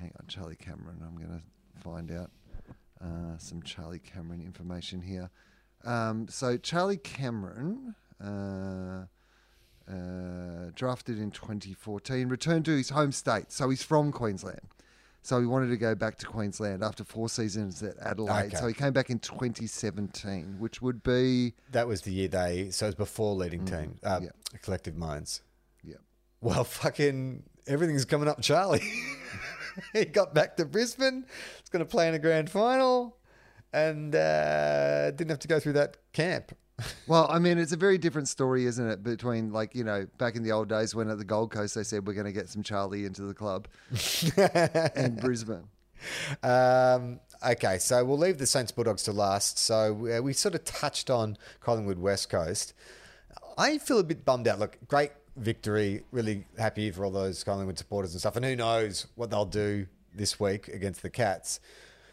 hang on, Charlie Cameron. I'm going to find out uh, some Charlie Cameron information here. Um, so Charlie Cameron. Uh, uh, drafted in 2014, returned to his home state. So he's from Queensland. So he wanted to go back to Queensland after four seasons at Adelaide. Okay. So he came back in 2017, which would be that was the year they. So it was before leading team. Uh, Mm, yeah. Collective Minds. yeah. Well, fucking everything's coming up, Charlie. [laughs] he got back to Brisbane. He's going to play in a grand final, and uh, didn't have to go through that camp. Well, I mean, it's a very different story, isn't it? Between like you know, back in the old days when at the Gold Coast they said we're going to get some Charlie into the club, [laughs] and Brisbane. Um, okay, so we'll leave the Saints Bulldogs to last. So uh, we sort of touched on Collingwood West Coast. I feel a bit bummed out. Look, great victory. Really happy for all those Collingwood supporters and stuff. And who knows what they'll do this week against the Cats.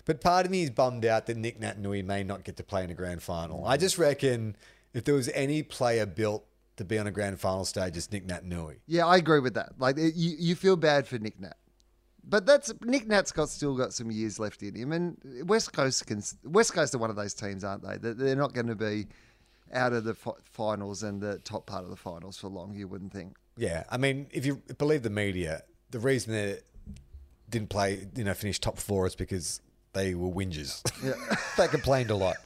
But part of me is bummed out that Nic Naitanui may not get to play in a grand final. I just reckon if there was any player built to be on a grand final stage, it's Nic Naitanui. Yeah, I agree with that. Like it, you, you feel bad for Nick Nat, but that's Nick Nat's got still got some years left in him, and West Coast can West Coast are one of those teams, aren't they? They're not going to be out of the finals and the top part of the finals for long. You wouldn't think. Yeah, I mean, if you believe the media, the reason they didn't play, you know, finish top four is because they were whingers. [laughs] they complained a lot.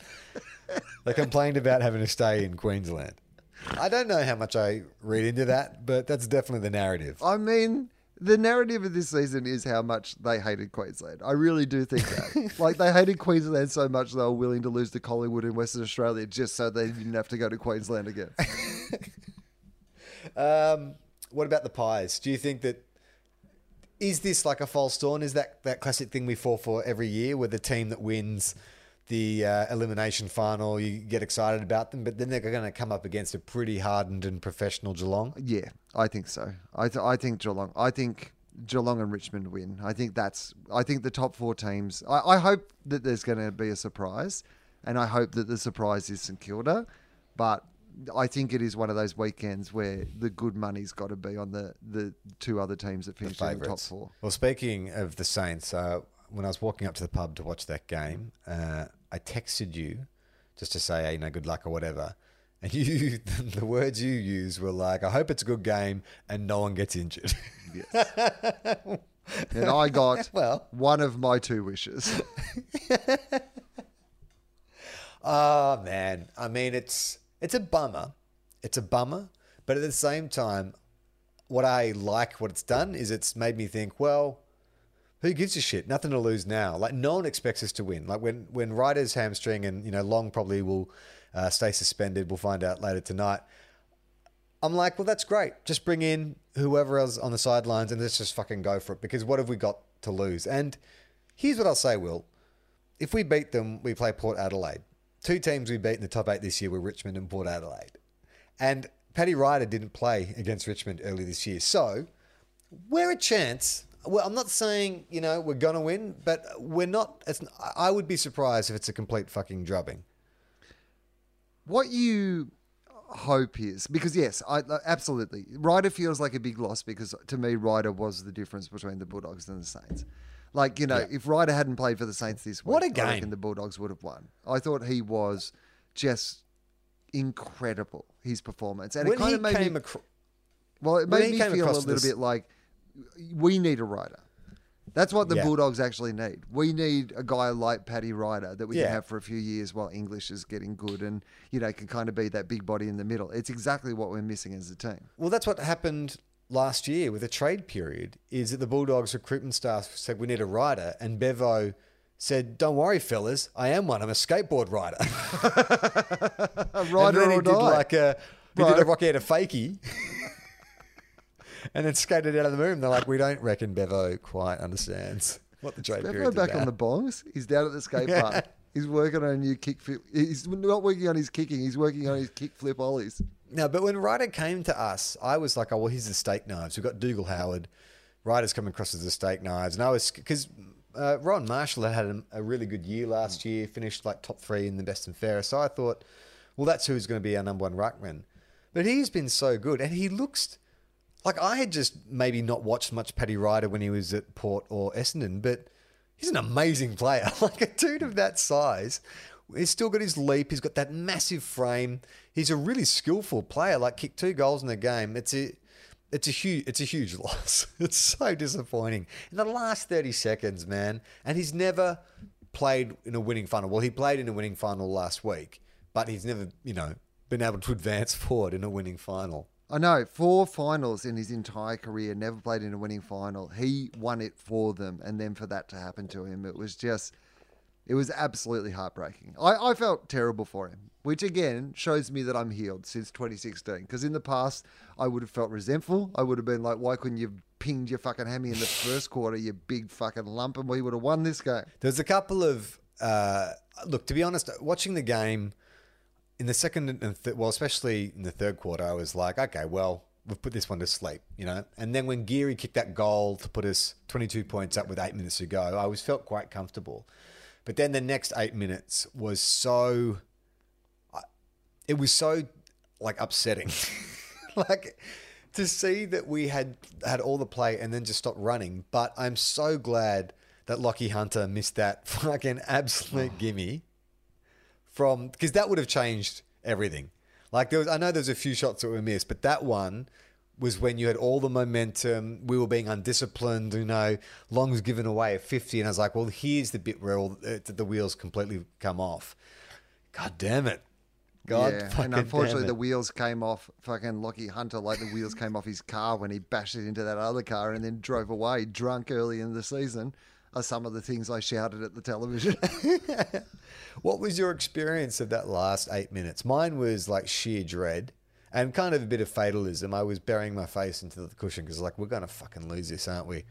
They complained about having to stay in Queensland. I don't know how much I read into that, but that's definitely the narrative. I mean, the narrative of this season is how much they hated Queensland. I really do think that. [laughs] like they hated Queensland so much they were willing to lose to Collingwood in Western Australia just so they didn't have to go to Queensland again. [laughs] Um, what about the pies? Do you think that is this like a false dawn? Is that that classic thing we fall for every year, where the team that wins the uh, elimination final, you get excited about them, but then they're going to come up against a pretty hardened and professional Geelong? Yeah, I think so. I th- I think Geelong. I think Geelong and Richmond win. I think that's. I think the top four teams. I, I hope that there's going to be a surprise, and I hope that the surprise is St Kilda, but. I think it is one of those weekends where the good money's got to be on the, the two other teams that The finished in the top four. Well, speaking of the Saints, uh, when I was walking up to the pub to watch that game, uh, I texted you just to say, hey, you know, good luck or whatever. And [laughs] you, the words you used were like, I hope it's a good game and no one gets injured. [laughs] And I got Well. one of my two wishes. Oh [laughs] man, I mean it's it's a bummer. It's a bummer, but at the same time, what I like what it's done is it's made me think, well, who gives a shit? Nothing to lose now. Like no one expects us to win. Like when when Ryder's hamstring and you know Long probably will uh, stay suspended. We'll find out later tonight. I'm like, well, that's great. Just bring in whoever else on the sidelines and let's just fucking go for it. Because what have we got to lose? And here's what I'll say, Will. If we beat them, we play Port Adelaide. Two teams we beat in the top eight this year were Richmond and Port Adelaide. And Paddy Ryder didn't play against Richmond early this year. So we're a chance. Well, I'm not saying, you know, we're going to win, but we're not. I would be surprised if it's a complete fucking drubbing. what you hope is because yes, I absolutely Ryder feels like a big loss because to me Ryder was the difference between the Bulldogs and the Saints. Like you know, Yeah. if Ryder hadn't played for the Saints this week, What a game. reckon the Bulldogs would have won. I thought he was just incredible his performance, and when it kind of made me across. well, it made me feel a little this- bit like we need a Ryder. That's what the Yeah. Bulldogs actually need. We need a guy like Paddy Ryder that we Yeah. can have for a few years while English is getting good and, you know, can kind of be that big body in the middle. It's exactly what we're missing as a team. Well, that's what happened last year with a trade period. Is that the Bulldogs recruitment staff said we need a rider, and Bevo said, "Don't worry, fellas, I am one. I'm a skateboard rider." [laughs] A and Ryder then he or did die. like a he did a Rocky out of fakie. And then skated out of the room. They're like, we don't reckon Bevo quite understands what the trade Bevo period is back on the bongs. He's down at the [laughs] skate park. He's working on a new kick flip. He's not working on his kicking. He's working on his kick flip ollies. No, but when Ryder came to us, I was like, oh, well, here's the steak knives. We've got Dougal Howard. Ryder's coming across as the steak knives. And I was, because uh, Rowan Marshall had had a, a really good year last year, finished like top three in the best and fairest. So I thought, well, that's who's going to be our number one ruckman. But he's been so good. And he looks like I had just maybe not watched much Paddy Ryder when he was at Port or Essendon, but he's an amazing player. [laughs] like a dude of that size. He's still got his leap. He's got that massive frame. He's a really skillful player. Like kicked two goals in the game. It's a it's a huge it's a huge [laughs] loss. It's so disappointing. In the last 30 seconds, man. And he's never played in a winning final. Well, he played in a winning final last week, but he's never, you know, been able to [laughs] advance forward in a winning final. I know four finals in his entire career, never played in a winning final. He won it for them, and then for that to happen to him, it was just, it was absolutely heartbreaking. I, I felt terrible for him, which again shows me that I'm healed since 2016. Because in the past, I would have felt resentful. I would have been like, why couldn't you pinged your fucking hammy in the first quarter, you big fucking lump, and we would have won this game. There's a couple of uh, look. To be honest, watching the game in the second and th- well, especially in the third quarter, I was like, okay, well, we've put this one to sleep, you know. And then when Geary kicked that goal to put us 22 points up with eight minutes to go, I was felt quite comfortable. But then the next eight minutes was so, it was so like upsetting, [laughs] like to see that we had had all the play and then just stopped running. But I'm so glad that Lachie Hunter missed that [laughs] fucking absolute oh. gimme from because that would have changed everything. Like there was, I know there's a few shots that were missed, but that one was when you had all the momentum. We were being undisciplined. You know, Long was given away at 50, and I was like, well, here's the bit where all, uh, the wheels completely come off. God damn it. God yeah, and unfortunately, the wheels came off. Fucking Lachie Hunter, like the wheels came off his car when he bashed it into that other car and then drove away drunk early in the season. Are some of the things I shouted at the television. [laughs] What was your experience of that last eight minutes? Mine was like sheer dread and kind of a bit of fatalism. I was burying my face into the cushion because, like, we're going to fucking lose this, aren't we?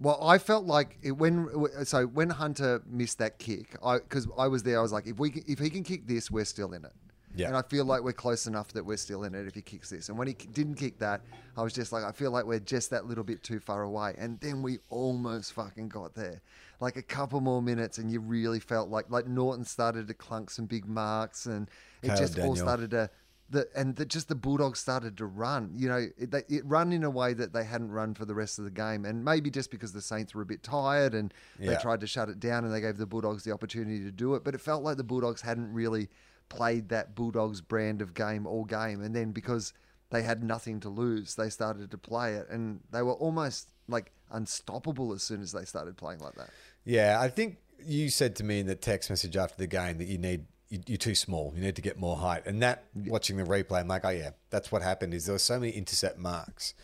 Well, I felt like it, when so when Hunter missed that kick, I because I was there, I was like, if we can- if he can kick this, we're still in it. Yeah. And I feel like we're close enough that we're still in it if he kicks this. And when he didn't kick that, I was just like, I feel like we're just that little bit too far away. And then we almost fucking got there. Like a couple more minutes, and you really felt like like Naughton started to clunk some big marks, and it Kyle just all started to. The, and the, just the Bulldogs started to run. You know, it, they, it run in a way that they hadn't run for the rest of the game, and maybe just because the Saints were a bit tired and they tried to shut it down, and they gave the Bulldogs the opportunity to do it. But it felt like the Bulldogs hadn't really played that Bulldogs brand of game all game, and then because they had nothing to lose, they started to play it, and they were almost like unstoppable as soon as they started playing like that. Yeah, I think you said to me in the text message after the game that you need you're too small. You need to get more height. And that watching the replay, I'm like, oh yeah, that's what happened. Is there were so many intercept marks,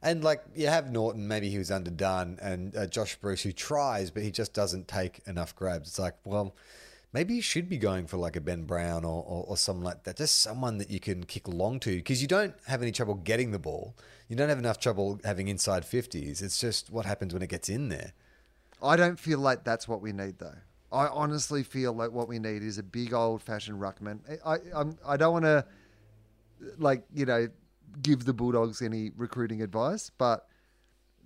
and like you have Naughton, maybe he was underdone, and uh, Josh Bruce who tries, but he just doesn't take enough grabs. It's like, well, maybe you should be going for like a Ben Brown or or, or someone like that, just someone that you can kick long to because you don't have any trouble getting the ball. You don't have enough trouble having inside fifties. It's just what happens when it gets in there. I don't feel like that's what we need, though. I honestly feel like what we need is a big old fashioned ruckman. I I'm, I don't want to like you know give the Bulldogs any recruiting advice, but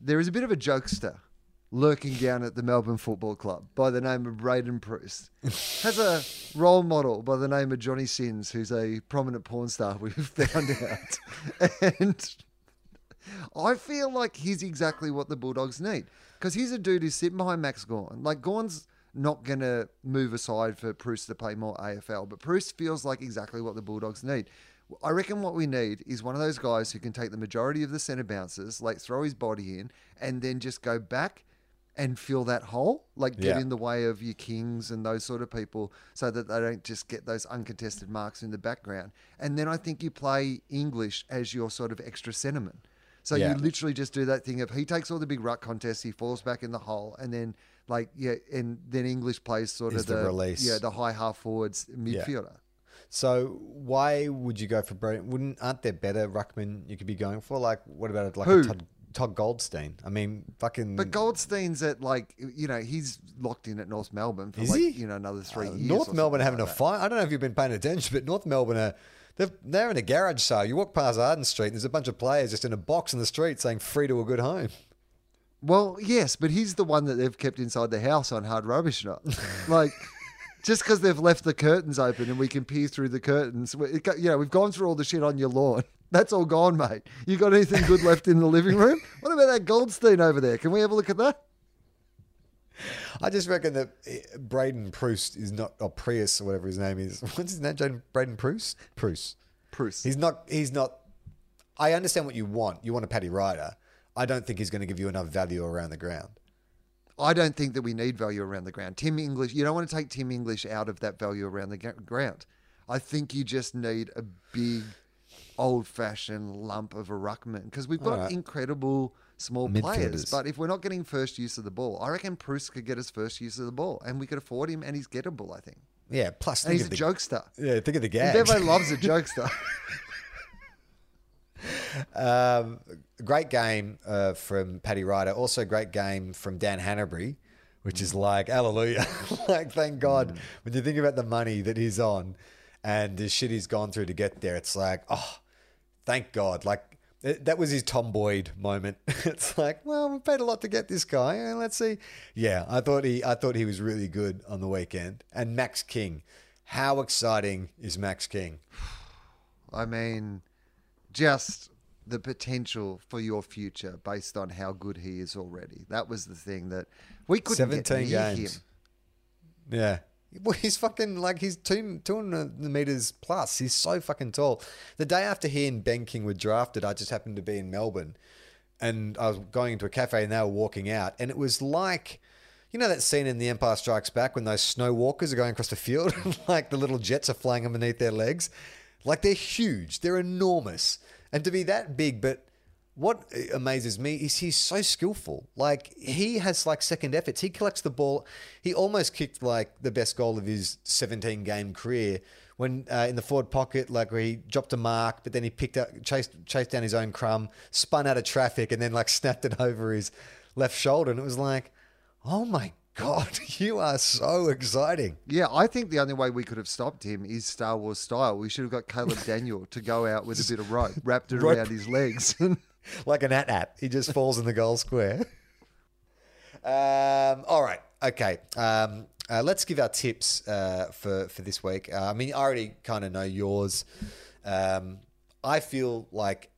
there is a bit of a jokester lurking down at the Melbourne Football Club by the name of Braydon Bruce. [laughs] Has a role model by the name of Johnny Sins, who's a prominent porn star [laughs] we've found out, and. I feel like he's exactly what the Bulldogs need because he's a dude who's sitting behind Max Gawn. Like Gawn's not going to move aside for Bruce to play more AFL, but Bruce feels like exactly what the Bulldogs need. I reckon what we need is one of those guys who can take the majority of the centre bounces, like throw his body in, and then just go back and fill that hole, like get Yeah. in the way of your kings and those sort of people, so that they don't just get those uncontested marks in the background. And then I think you play English as your sort of extra sentiment. So Yeah. you literally just do that thing of he takes all the big ruck contests, he falls back in the hole, and then like yeah, and then English plays sort Is of the the, release. yeah the high half forwards midfielder. So why would you go for Braydon? Wouldn't aren't there better ruckmen you could be going for? Like what about like Who? a Todd, Todd Goldstein? I mean, fucking. But Goldstein's at like you know he's locked in at North Melbourne for Is like he? you know another three Uh, years. North or Melbourne having like a fight. I don't know if you've been paying attention, but North Melbourne are they're, they're in a garage sale. You walk past Arden Street, and there's a bunch of players just in a box in the street saying "free to a good home." Well, yes, but he's the one that they've kept inside the house on hard rubbish night. [laughs] like, just because they've left the curtains open and we can peer through the curtains, it, you know, we've gone through all the shit on your lawn. [laughs] That's all gone, mate. You got anything good left in the living room? [laughs] What about that Goldstein over there? Can we have a look at that? I just reckon that eh, Braydon Proust is not, or Prius or whatever his name is. What's his name? Braydon Proust. Proust. Bruce. He's not. He's not. I understand what you want. You want a Paddy Ryder. I don't think he's going to give you enough value around the ground. I don't think that we need value around the ground. Tim English, you don't want to take Tim English out of that value around the ground. I think you just need a big, old fashioned lump of a ruckman because we've got Alright. incredible small players. But if we're not getting first use of the ball, I reckon Bruce could get his first use of the ball and we could afford him and he's gettable, I think. Yeah. Plus, And he's a the, jokester. Yeah. Think of the gag. Bevo loves a jokester. [laughs] Um, great game uh, from Paddy Ryder. Also, great game from Dan Hannebery, which is like hallelujah. [laughs] like, thank God. When you think about the money that he's on and the shit he's gone through to get there, it's like, oh, thank God. Like, it- that was his Tom Boyd moment. [laughs] it's like, well, we paid a lot to get this guy. and Let's see. Yeah, I thought he, I thought he was really good on the weekend. And Max King, how exciting is Max King? [sighs] I mean, just the potential for your future based on how good he is already. That was the thing that we couldn't get Seventeen near games. him. Yeah. Well, he's fucking like he's two two hundred meters plus. He's so fucking tall. The day after he and Ben King were drafted, I just happened to be in Melbourne, and I was going into a cafe, and they were walking out, and it was like. You know that scene in The Empire Strikes Back when those snow walkers are going across the field, [laughs] like the little jets are flying underneath their legs? Like they're huge, they're enormous. And to be that big, but what amazes me is he's so skillful. Like he has like second efforts. He collects the ball. He almost kicked like the best goal of his 17 game career when uh, in the forward pocket, like where he dropped a mark, but then he picked up, chased, chased down his own crumb, spun out of traffic, and then like [laughs] snapped it over his left shoulder. And it was like, oh my God, [laughs] you are so exciting. Yeah, I think the only way we could have stopped him is Star Wars style. We should have got Caleb [laughs] Daniel to go out with a bit of rope, wrapped [laughs] it Rope. around his legs. like an at at. He just falls in the goal square. Um, all right. Okay. Um, uh, let's give our tips uh, for for this week. Uh, I mean, I already kind of know yours. Um, I feel like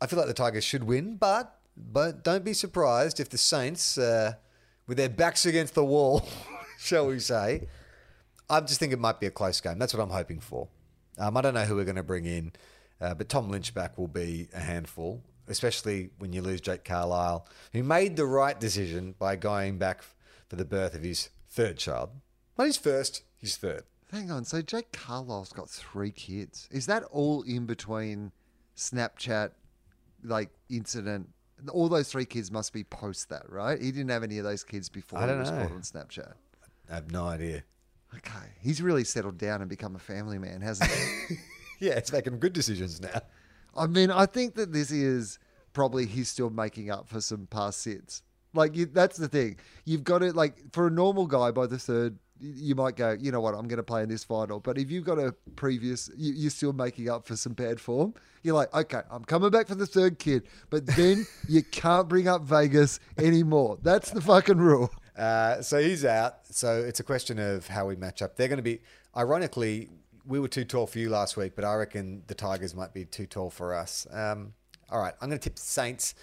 I feel like the Tigers should win, but but don't be surprised if the Saints, uh, with their backs against the wall, [laughs] shall we say, I just think it might be a close game. That's what I'm hoping for. Um, I don't know who we're going to bring in, uh, but Tom Lynch back will be a handful, especially when you lose Jake Carlisle, who made the right decision by going back for the birth of his third child. Not his first, his third. Hang on, so Jake Carlisle's got three kids. Is that all in between Snapchat, like incident? All those three kids must be post that, right? He didn't have any of those kids before I he don't was know. caught on Snapchat. I have no idea. Okay, he's really settled down and become a family man, hasn't he? [laughs] Yeah, it's making good decisions now. I mean, I think that this is probably he's still making up for some past sins. Like you, that's the thing. You've got it. Like for a normal guy, by the third, you might go, you know what, I'm going to play in this final. But if you've got a previous, you, you're still making up for some bad form. You're like, okay, I'm coming back for the third kid, but then [laughs] you can't bring up Vegas anymore. That's the fucking rule. Uh, so he's out. So it's a question of how we match up. They're going to be, ironically, we were too tall for you last week, but I reckon the Tigers might be too tall for us. Um, all right, I'm going to tip the Saints.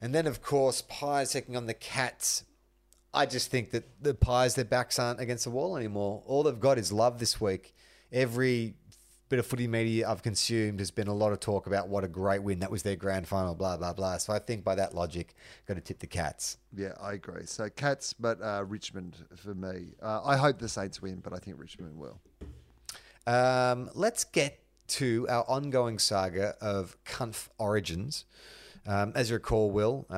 And then, of course, Pies taking on the Cats. I just think that the Pies, their backs aren't against the wall anymore. All they've got is love this week. Every bit of footy media I've consumed has been a lot of talk about what a great win. That was their grand final, blah, blah, blah. So I think by that logic, got to tip the Cats. Yeah, I agree. So Cats, but uh, Richmond for me. Uh, I hope the Saints win, but I think Richmond will. Um, let's get to our ongoing saga of Cunf origins. Um, as you recall, Will, uh,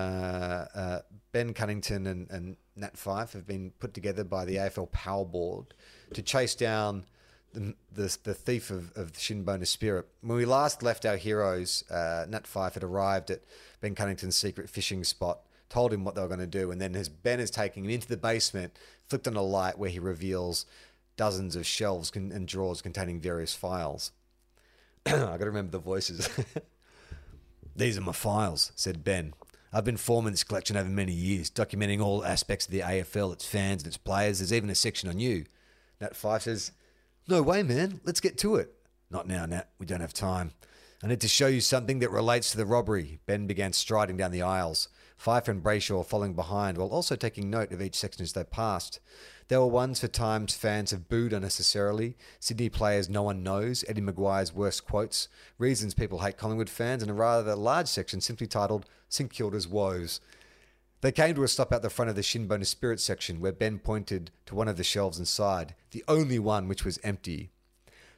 uh, Ben Cunnington and, and Nat Fyfe have been put together by the AFL Power Board to chase down the, the, the thief of, of the Shinbone Spirit. When we last left our heroes, uh, Nat Fyfe had arrived at Ben Cunnington's secret fishing spot, told him what they were going to do, and then as Ben is taking him into the basement, flicked on a light where he reveals dozens of shelves con- and drawers containing various files. [clears throat] I got to remember the voices. [laughs] These are my files, said Ben. I've been forming this collection over many years, documenting all aspects of the AFL, its fans and its players. There's even a section on you. Nat Fyfe says, No way, man. Let's get to it. Not now, Nat. We don't have time. I need to show you something that relates to the robbery. Ben began striding down the aisles, Fyfe and Brayshaw following behind while also taking note of each section as they passed. There were ones for times fans have booed unnecessarily, Sydney players no one knows, Eddie McGuire's worst quotes, reasons people hate Collingwood fans, and a rather large section simply titled St Kilda's Woes. They came to a stop out the front of the Shinbone Spirit section where Ben pointed to one of the shelves inside, the only one which was empty.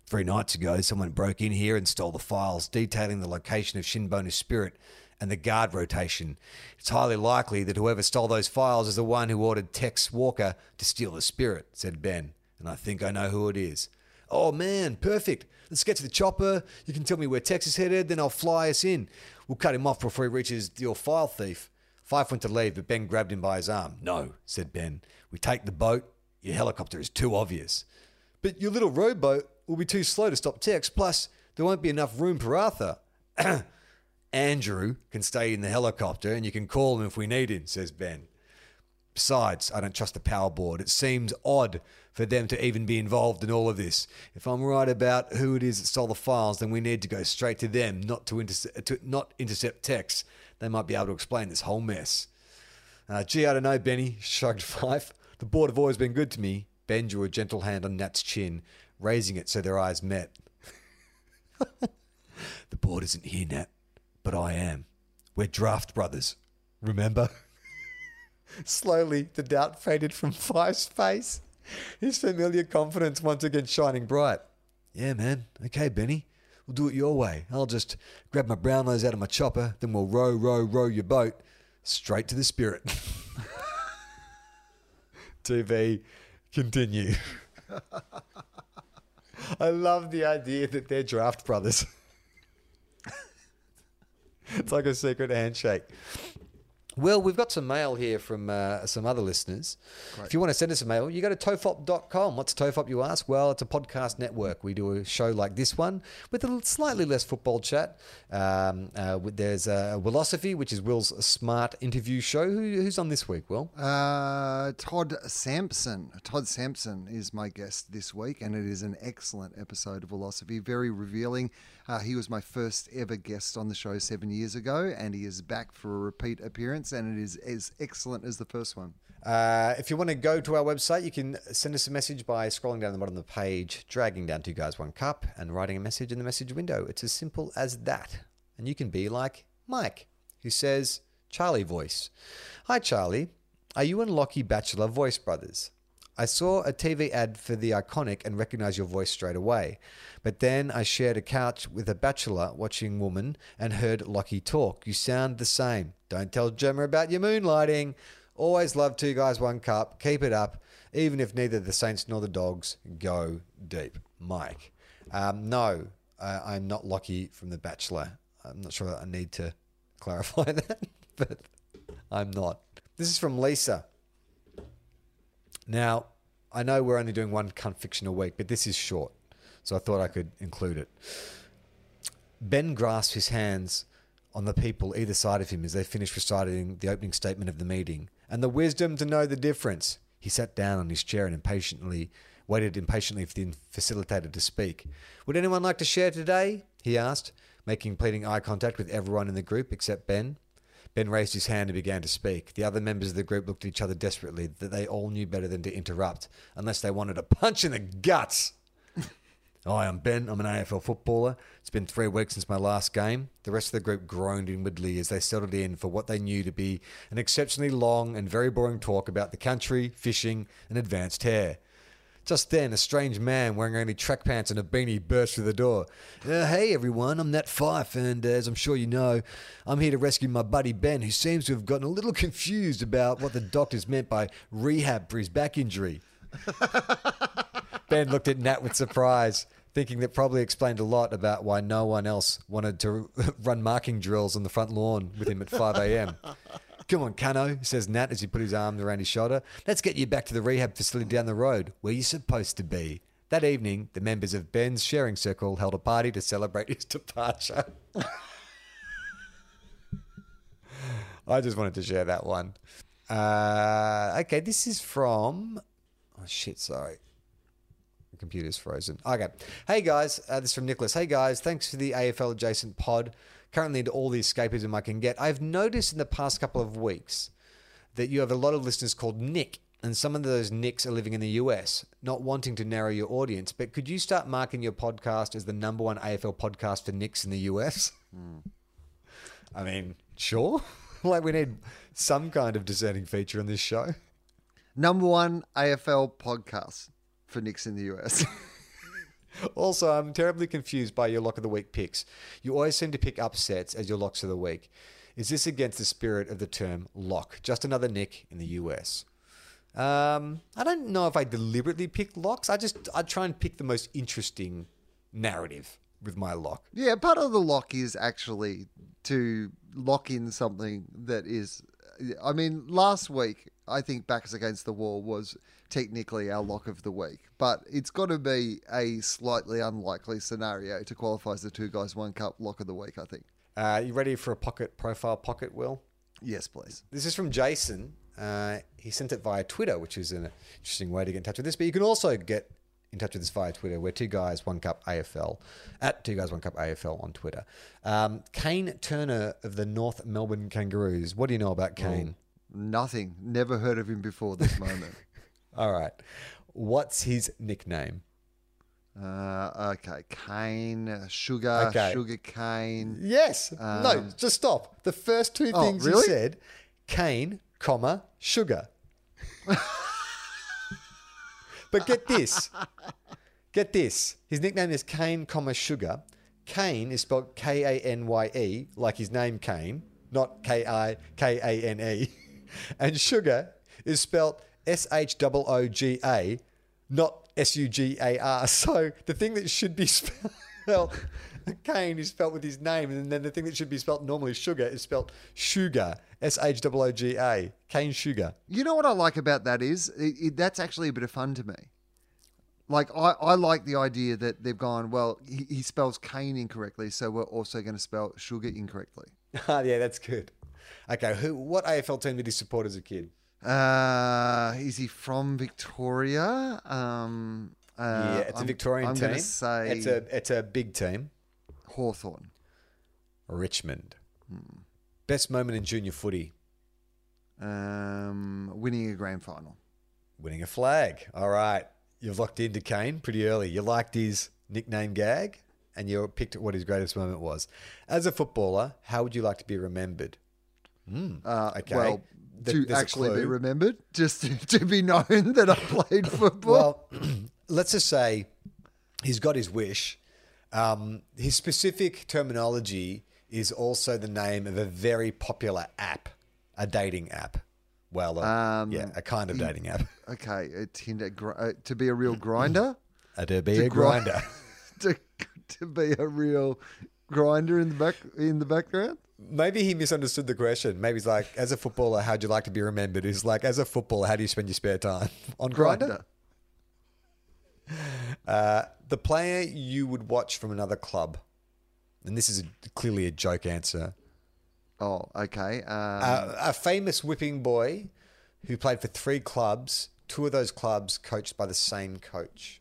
Three nights ago, someone broke in here and stole the files detailing the location of Shinbone Spirit and the guard rotation. It's highly likely that whoever stole those files is the one who ordered Tex Walker to steal the spirit, said Ben, and I think I know who it is. Oh man, perfect. Let's get to the chopper. You can tell me where Tex is headed, then I'll fly us in. We'll cut him off before he reaches your file thief. Fyfe went to leave, but Ben grabbed him by his arm. No, said Ben. We take the boat. Your helicopter is too obvious. But your little rowboat will be too slow to stop Tex. Plus, there won't be enough room for Arthur. [clears throat] Andrew can stay in the helicopter and you can call him if we need him, says Ben. Besides, I don't trust the power board. It seems odd for them to even be involved in all of this. If I'm right about who it is that stole the files, then we need to go straight to them, not to, intercept, to not intercept Tex. They might be able to explain this whole mess. Uh, gee, I don't know, Benny, shrugged [laughs] Fyfe. The board have always been good to me. Ben drew a gentle hand on Nat's chin, raising it so their eyes met. [laughs] the board isn't here, Nat, but I am. We're draft brothers. Remember? [laughs] Slowly, the doubt faded from [laughs] Five's face, his familiar confidence once again shining bright. Yeah, man. Okay, Benny. We'll do it your way. I'll just grab my brown nose out of my chopper, then we'll row, row, row your boat straight to the spirit. [laughs] TV, continue. [laughs] I love the idea that they're draft brothers. it's like a secret handshake. Well, we've got some mail here from uh, some other listeners. If you want to send us a mail, you go to tofop.com. What's Tofop, you ask? Well, it's a podcast network. We do a show like this one with a slightly less football chat. Um, uh, there's uh, Wilosophy, which is Will's smart interview show. Who, who's on this week, Will? Uh, Todd Sampson. Todd Sampson is my guest this week, and it is an excellent episode of Wilosophy. Very revealing. Uh, he was my first ever guest on the show seven years ago, and he is back for a repeat appearance, and it is as excellent as the first one. Uh, if you want to go to our website, you can send us a message by scrolling down the bottom of the page, dragging down two guys, one cup, and writing a message in the message window. It's as simple as that. And you can be like Mike, who says, Charlie voice. Hi, Charlie. Are you and Lockie Bachelor voice brothers? I saw a TV ad for the iconic and recognized your voice straight away. But then I shared a couch with a bachelor watching woman and heard Lockie talk. You sound the same. Don't tell Gemma about your moonlighting. Always love two guys, one cup. Keep it up. Even if neither the Saints nor the Dogs go deep. Mike. Um, no, uh, I'm not Lockie from The Bachelor. I'm not sure that I need to clarify [laughs] that, but I'm not. This is from Lisa. Now, I know we're only doing one cunt fiction a week, but this is short, so I thought I could include it. Ben grasped his hands on the people either side of him as they finished reciting the opening statement of the meeting, and the wisdom to know the difference. He sat down on his chair and impatiently waited impatiently for the facilitator to speak. Would anyone like to share today? he asked, making pleading eye contact with everyone in the group except Ben. Ben raised his hand and began to speak. The other members of the group looked at each other desperately, that they all knew better than to interrupt, unless they wanted a punch in the guts. [laughs] Hi, I'm Ben. I'm an AFL footballer. It's been three weeks since my last game. The rest of the group groaned inwardly as they settled in for what they knew to be an exceptionally long and very boring talk about the country, fishing, and advanced hair. Just then, a strange man wearing only track pants and a beanie burst through the door. Uh, hey, everyone, I'm Nat Fyfe, and uh, as I'm sure you know, I'm here to rescue my buddy Ben, who seems to have gotten a little [laughs] confused about what the doctors meant by rehab for his back injury. [laughs] Ben looked at Nat with surprise, thinking that probably explained a lot about why no one else wanted to [laughs] run marking drills on the front lawn with him at 5 a.m. Come on, Cano, says Nat as he put his arm around his shoulder. Let's get you back to the rehab facility down the road, where you're supposed to be. That evening, the members of Ben's sharing circle held a party to celebrate [laughs] his departure. I just wanted to share that one. Uh, okay, this is from. Oh, shit, sorry. The computer's frozen. Okay. Hey guys, uh, this is from Nicholas. Hey guys, thanks for the AFL adjacent pod. Currently into all the escapism I can get. I've noticed in the past couple of weeks that you have a lot of listeners called Nick, and some of those Nicks are living in the US. Not wanting to narrow your audience, but could you start marking your podcast as the number one AFL podcast for Nicks in the US? Hmm. [laughs] I mean, sure. [laughs] like we need some kind of discerning feature in this show. Number one AFL podcast for Nicks in the US. [laughs] [laughs] Also, I'm terribly confused by your lock of the week picks. You always seem to pick upsets as your locks of the week. Is this against the spirit of the term lock? Just another Nick in the US. Um, I don't know if I deliberately pick locks. I just I try and pick the most interesting narrative with my lock. yeah, part of the lock is actually to lock in something that is. I mean, last week, I think Backs Against the Wall was technically our lock of the week, but it's got to be a slightly unlikely scenario to qualify as the two guys, one cup lock of the week, I think. Uh, you ready for a pocket profile pocket, Will? Yes, please. This is from Jason. Uh, he sent it via Twitter, which is an interesting way to get in touch with this. But you can also get in touch with us via Twitter. We're two guys, one cup AFL at two guys, one cup AFL on Twitter. Um, Kayne Turner of the North Melbourne Kangaroos. What do you know about Kayne? Nothing. Never heard of him before this moment. [laughs] All right. What's his nickname? Uh, okay, cane, uh, sugar, Okay. sugar cane. Yes. no, Um, just stop. The first two things really? you said, cane, comma, sugar. [laughs] but get this. Get this. His nickname is Kane, comma, sugar. Kane is spelled K A N Y E, like his name Kayne, not K I K A N E. [laughs] And sugar is spelled S H O O G A, not S U G A R. [laughs] So the thing that should be [laughs] spelled Kane is spelled with his name, and then the thing that should be spelled normally sugar is spelled sugar, S H O O G A, cane sugar. You know what I like about that is it, it, that's actually a bit of fun to me. Like I, I like the idea that they've gone well. He, he spells cane incorrectly, so we're also going to spell sugar incorrectly. Ah, [laughs] yeah, that's good. Okay, who? What AFL team did he support as a kid? Uh, is he from Victoria? Um, uh, yeah, it's a I'm- Victorian I'm team. going to say it's a it's a big team. Hawthorn. Richmond. Best moment in junior footy. Um, winning a grand final. Winning a flag. All right. You've locked into Kayne pretty early. You liked his nickname gag and you picked what his greatest moment was. As a footballer, how would you like to be remembered? Uh, Okay. Well, Th- to actually be remembered, just to, to be known that I played [laughs] football. Well, [clears throat] let's just say he's got his wish. Um, his specific terminology is also the name of a very popular app, a dating app. Well, uh, Um, yeah, a kind of dating app. [laughs] okay, a Tinder gr- uh, to be a real grinder, A to be To a gri- grinder. [laughs] to to be a real grinder in the back in the background. Maybe he misunderstood the question. Maybe he's like, as a footballer, how'd you like to be remembered? He's like, as a footballer, how do you spend your spare time? [laughs] On Grinder? Uh, the player you would watch from another club. And this is a, clearly a joke answer. Oh, okay. Um, Uh, a famous whipping boy who played for three clubs, two of those clubs coached by the same coach.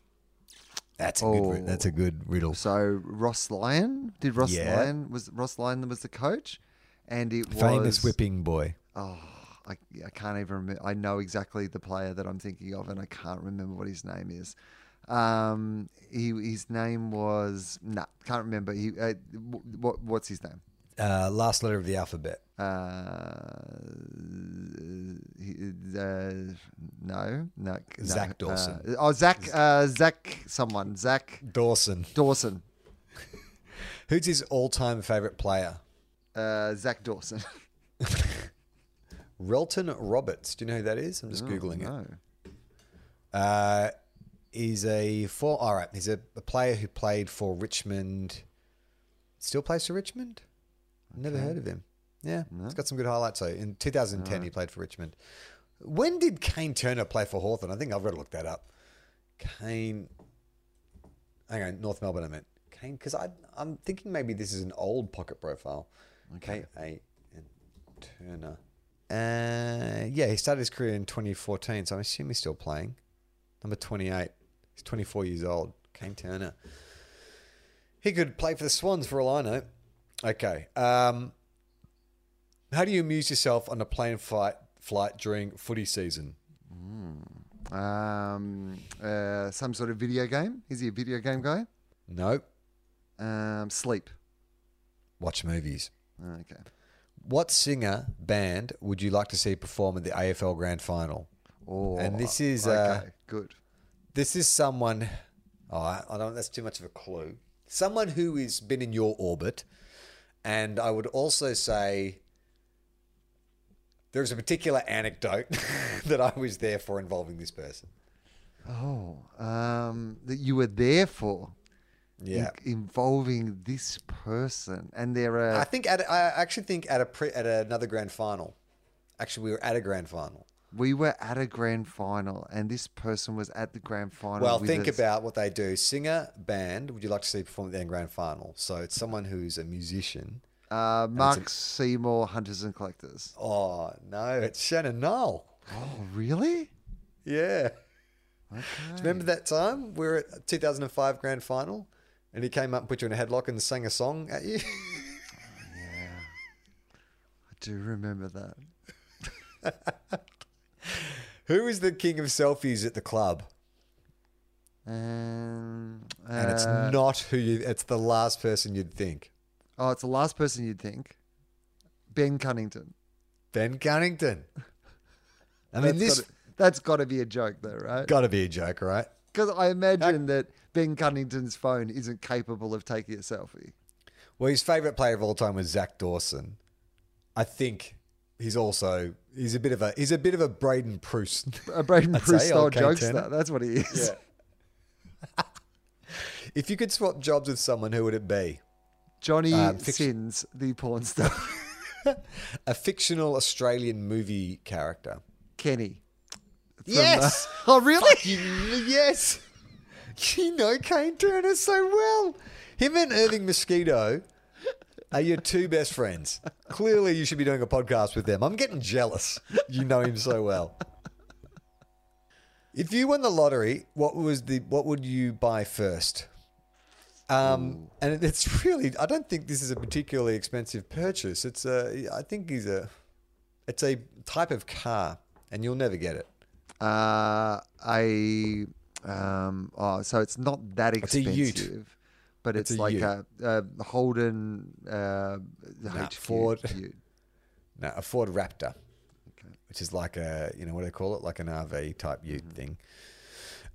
That's a Oh. good. That's a good riddle. so Ross Lyon did Ross Yeah. Lyon was Ross Lyon was the coach, and it was Famous whipping boy. Oh, I, I can't even remember. I know exactly the player that I'm thinking of, and I can't remember what his name is. Um, he his name was nah, can't remember. He uh, what what's his name? Uh, last letter of the alphabet. Uh, uh, no, no, no. Zach Dawson. Uh, oh, Zach, uh, Zach, someone, Zach Dawson. Dawson, [laughs] Who's his all-time favorite player? uh, Zach Dawson. [laughs] Relton Roberts. Do you know who that is? I'm just googling it. Uh, he's a for all right. He's a, a player who played for Richmond. Still plays for Richmond. I've never heard of him. Yeah, he's got some good highlights. So in 2010, he played for Richmond. When did Kayne Turner play for Hawthorn? I think I've got to look that up. Kayne. Hang on, North Melbourne. I meant Kayne because I I'm thinking maybe this is an old pocket profile. Okay, K A N Turner. Uh, yeah, he started his career in 2014, so I assume he's still playing. Number 28. He's 24 years old. Kayne Turner. He could play for the Swans for all I know. Okay. Um, how do you amuse yourself on a plane flight flight during footy season? Um, uh, some sort of video game. Is he a video game guy? No. Um, sleep. Watch movies. Okay. What singer band would you like to see perform at the AFL Grand Final? Oh, And this is, okay. uh, good. This is someone. Oh, I don't. That's too much of a clue. Someone who has been in your orbit, and I would also say there's a particular anecdote [laughs] that I was there for involving this person. Oh, um, that you were there for. Yeah. in- involving this person, and there are. I think at I actually think at a pre, at another grand final. Actually, we were at a grand final. We were at a grand final, and this person was at the grand final. Well, think us. about what they do. Singer, band. Would you like to see perform at the grand final? So it's someone who's a musician. uh, Mark Seymour, Hunters and Collectors. Oh no, it's Shannon Noll. Oh, really? Yeah. Okay. Do you remember that time we were at 2005 grand final, and he came up and put you in a headlock and sang a song at you? Yeah. I do remember that. [laughs] [laughs] Who is the king of selfies at the club? Um, And it's uh, not who you. It's the last person you'd think. Oh, it's the last person you'd think. Ben Cunnington. Ben Cunnington. I [laughs] mean, That's this gotta- that's got to be a joke, though, right? got to be a joke, right? Because I imagine that Ben Cunnington's phone isn't capable of taking a selfie. Well, his favourite player of all time was Zach Dawson. I think he's also he's a bit of a he's a bit of a Braydon Preuss. A Braydon [laughs] say, style jokester. That's what he is. [laughs] if you could swap jobs with someone, who would it be? Johnny Um, fiction- Sins, the porn star. [laughs] A fictional Australian movie character. Kenny. From, Yes. uh, oh, really? Yes. You know Kayne Turner so well. Him and Irving Mosquito are your two best friends. Clearly, you should be doing a podcast with them. I'm getting jealous. You know him so well. If you won the lottery, what was the what would you buy first? Um, and it's really I don't think this is a particularly expensive purchase. It's a I think he's a it's a type of car, and you'll never get it. Uh, a um, oh, so it's not that expensive. It's a ute. But It's it's, a like a, a Holden uh, Nah, Ford. No, a Ford Raptor, which is like a you know what do they call it, like an RV type Ute thing.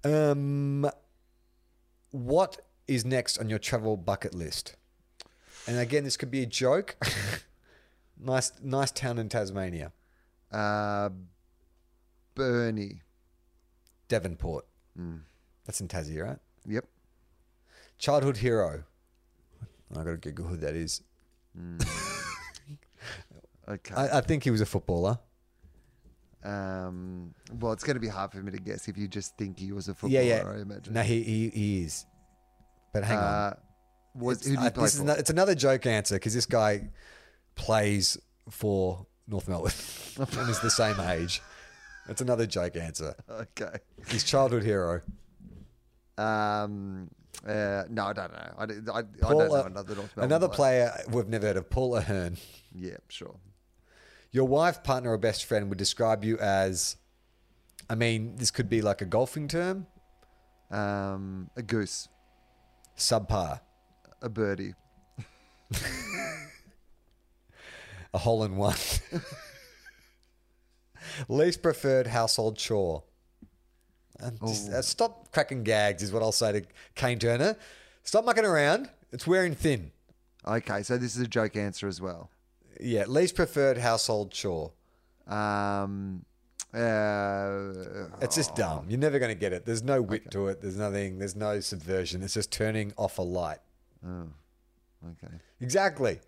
Um, what is next on your travel bucket list? And again, this could be a joke. [laughs] nice, nice town in Tasmania, Uh, Burnie. Devonport. That's in Tassie, right? Yep. Childhood hero. I got to Google who that is. [laughs] Okay. I, I think he was a footballer. um, well, it's going to be hard for me to guess if you just think he was a footballer. yeah, yeah. I imagine. No, he, he he is. But hang on. Uh, was who did he uh, play this is for? no- it's another joke answer because this guy plays for North Melbourne [laughs] and is the same age. That's another joke answer. okay. His childhood hero. Um, uh, no, I don't know. I, don't- I, I don't know another North Melbourne another player we've never heard of, Paul Ahern. Yeah, sure. Your wife, partner, or best friend would describe you as. I mean, this could be like a golfing term. Um, a goose, Subpar, a birdie. [laughs] a hole in one. [laughs] Least preferred household chore. Um, just, uh, stop cracking gags, is what I'll say to Kayne Turner. Stop mucking around. It's wearing thin. Okay, so this is a joke answer as well. Yeah, least preferred household chore. Um, uh, It's just dumb. You're never going to get it. There's no wit to it. There's nothing. There's no subversion. It's just turning off a light. okay. Exactly.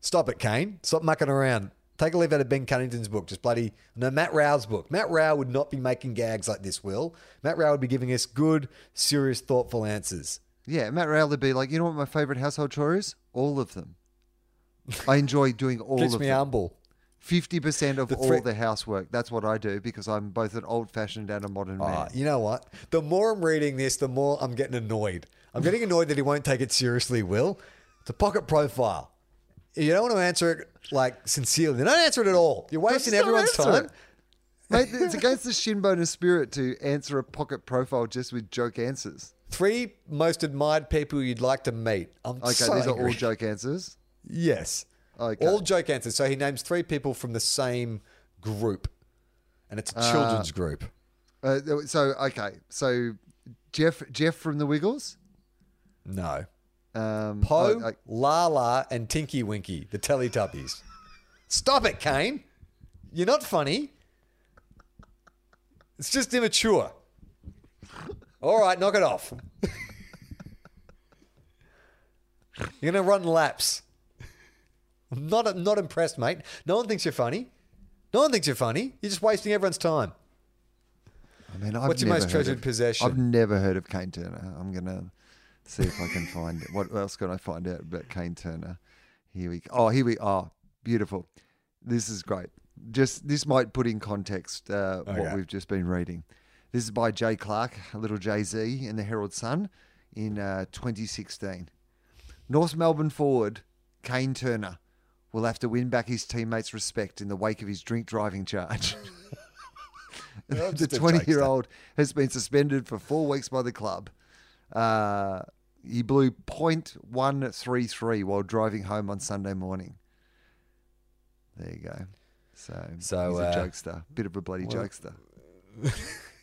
Stop it, Kayne. Stop mucking around. Take a leaf out of Ben Cunnington's book. Just bloody no Matt Rowell's book. Matt Rowell would not be making gags like this. Will Matt Rowell would be giving us good, serious, thoughtful answers. Yeah, Matt Rowell would be like, you know what my favorite household chore is? All of them. I enjoy doing all Keeps of me them. humble. Fifty percent of The all the housework. That's what I do because I'm both an old-fashioned and a modern Ah, man. you know what? The more I'm reading this, the more I'm getting annoyed. I'm getting annoyed that he won't take it seriously, Will. It's a pocket profile. You don't want to answer it like sincerely. Don't answer it at all. You're wasting Just don't everyone's answer time. it. Mate, it's [laughs] against the shinbone spirit to answer a pocket profile just with joke answers. Three most admired people you'd like to meet. I'm Okay, so these are all angry. joke answers. Yes. Okay. All joke answers. So he names three people from the same group, and it's a children's group. Uh, so okay, so Jeff Jeff from the Wiggles. No. Um, Po, I- I- Lala, and Tinky Winky, the Teletubbies. Stop it, Kayne. You're not funny. It's just immature. All right, knock it off. You're going to run laps. I'm not, not impressed, mate. No one thinks you're funny. No one thinks you're funny. You're just wasting everyone's time. I mean, I've What's your most treasured of- possession? I've never heard of Kayne Turner. I'm gonna see if I can find it. What else can I find out about Kayne Turner? Here we go. Oh, here we are. Beautiful. This is great. Just this might put in context uh, what we've just been reading. This is by Jay Clark, a little Jay Z in the Herald Sun in uh, 2016. North Melbourne forward Kayne Turner will have to win back his teammates' respect in the wake of his drink driving charge. [laughs] Oh, [laughs] the 20 year old has been suspended for four weeks by the club Uh, he blew .133 while driving home on Sunday morning. There you go. So, So, he's a uh, jokester, bit of a bloody jokester. [laughs]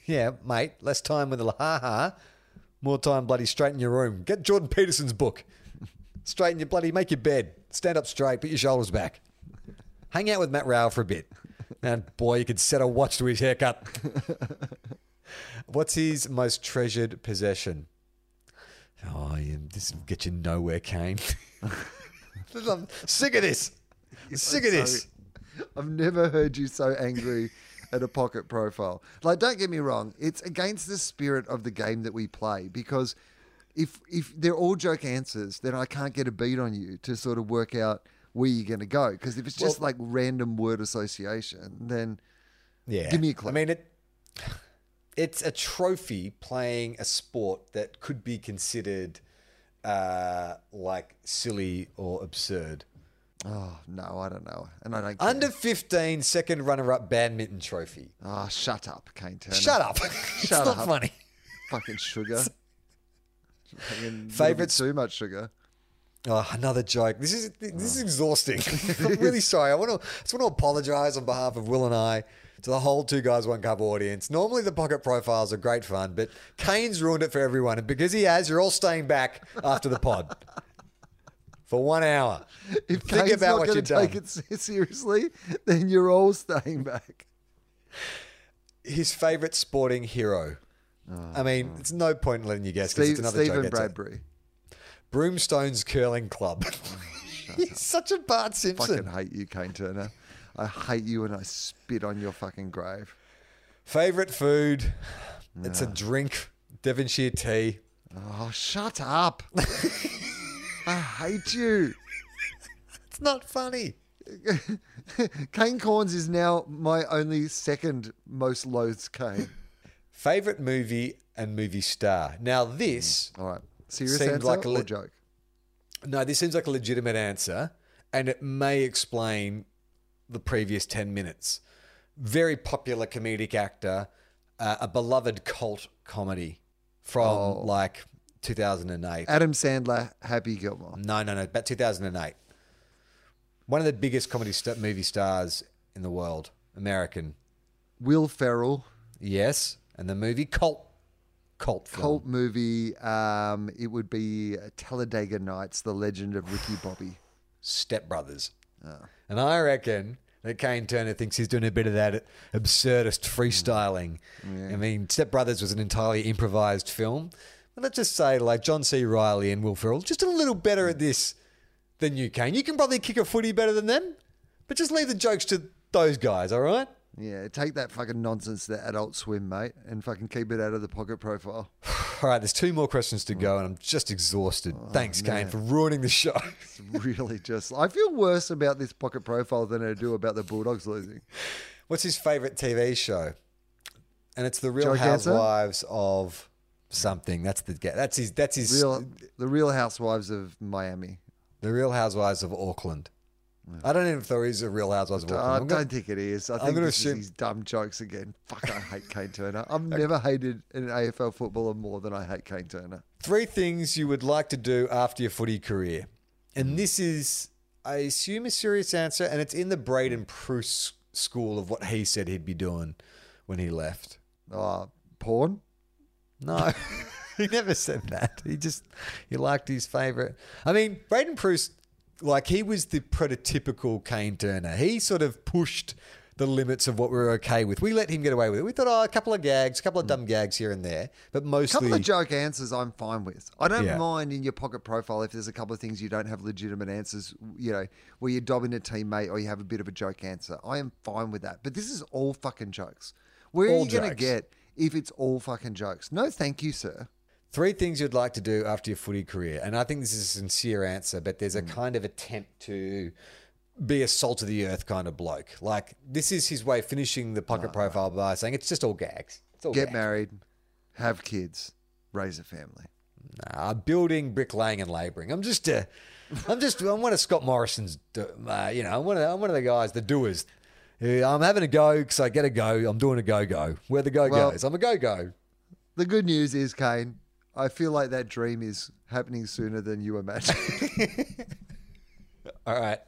Yeah, mate. Less time with the ha ha. More time, bloody, straighten your room. Get Jordan Peterson's book. Straighten your bloody, make your bed. Stand up straight, put your shoulders back. Hang out with Matt Rowell for a bit. And boy, you could set a watch to his haircut. [laughs] What's his most treasured possession? Oh, yeah, this will get you nowhere, Kayne. [laughs] I'm sick of this. [laughs] sick of this. I've never heard you so angry [laughs] at a pocket profile. Like, don't get me wrong, it's against the spirit of the game that we play because if if they're all joke answers, then I can't get a beat on you to sort of work out where you're going to go. Because if it's just Well- like random word association, then Yeah. Give me a clue. I mean, it. It's a trophy playing a sport that could be considered uh, like silly or absurd. oh no, I don't know, and I don't. Care. Under 15 second runner up badminton trophy. Oh, shut up, Kayne Turner. Shut up. [laughs] it's Shut not up. funny. Fucking sugar. Fucking [laughs] bit Too much sugar. Oh, another joke. This is this is exhausting. [laughs] I'm really sorry. I want to I just want to apologise on behalf of Will and I to the whole Two Guys One Cup audience. Normally the pocket profiles are great fun, but Kayne's ruined it for everyone, and because he has, you're all staying back after the pod [laughs] for one hour. If Think Kayne's about not what going you've to take done. it [laughs] seriously, then you're all staying back. His favourite sporting hero. I oh, mean, oh. it's no point in letting you guess because it's another Stephen joke. Bradbury. Broomstone's curling club. Oh, [laughs] He's such a Bart Simpson. Fucking hate you, Kayne Turner. I hate you and I spit on your fucking grave. Favorite food? It's a drink, Devonshire tea. Oh, shut up. I hate you. It's not funny. [laughs] Kane Cornes is now my only second most loathed cane. Favorite movie and movie star. Now this, mm, All right. Serious answer like a or joke? no, this seems like a legitimate answer, and it may explain the previous ten minutes. Very popular comedic actor, uh, a beloved cult comedy from Oh. like 2008. Adam Sandler, Happy Gilmore. No, no, no, about 2008. One of the biggest comedy st- movie stars in the world, American. Will Ferrell, Yes, and the movie Cult. Cult film. cult movie. Um, it would be Talladega Nights, The Legend of Ricky Bobby. Step Brothers. And I reckon that Kayne Turner thinks he's doing a bit of that absurdist freestyling. Mm. I mean, Step Brothers was an entirely improvised film. But let's just say, like John C. Reilly and Will Ferrell, just a little better at this than you, Kayne. You can probably kick a footy better than them, but just leave the jokes to those guys, all right? Yeah, take that fucking nonsense to Adult Swim, mate, and fucking keep it out of the pocket profile. [sighs] [laughs] All right, there's two more questions to go, mm. and I'm just exhausted. Oh, Thanks, Kayne, for ruining the show. [laughs] It's really just. I feel worse about this pocket profile than I do about the Bulldogs losing. What's his favorite TV show? And it's the Real answer? Housewives of something. That's the that's his that's his Real, the Real Housewives of Miami. the Real Housewives of Auckland. I don't even know if there is a Real Housewives of I Auckland. I'm don't gonna- think it is. I I'm think gonna this assume- is these dumb jokes again. Fuck, I hate Kayne Turner. I've [laughs] never hated an AFL footballer more than I hate Kayne Turner. Three things you would like to do after your footy career, and this is, I assume, a serious answer, and it's in the Braydon Preuss school of what he said he'd be doing when he left. Uh, porn? No, [laughs] he never said that. He just he liked his favorite. I mean, Braydon Preuss, like he was the prototypical Kayne Turner. He sort of pushed the limits of what we were okay with. We let him get away with it. We thought, oh, a couple of gags, a couple of dumb gags here and there, but mostly A couple of joke answers I'm fine with. I don't Yeah. mind in your pocket profile if there's a couple of things you don't have legitimate answers, you know, where you're dobbing a teammate or you have a bit of a joke answer. I am fine with that. But this is all fucking jokes. Where All are you going to get if it's all fucking jokes? No, thank you, sir. Three things you'd like to do after your footy career. And I think this is a sincere answer, but there's a kind of attempt to be a salt of the earth kind of bloke. Like, this is his way of finishing the pocket profile by saying it's just all gags. It's all Get gags. married, have kids, raise a family. Nah, building, bricklaying, and labouring. I'm just, uh, I'm just, I'm one of Scott Morrison's, uh, you know, I'm one of, I'm one of the guys, the doers. I'm having a go because I get a go. I'm doing a go go. Where the go Well- goes. I'm a go go. The good news is, Kayne, I feel like that dream is happening sooner than you imagine. [laughs] All right.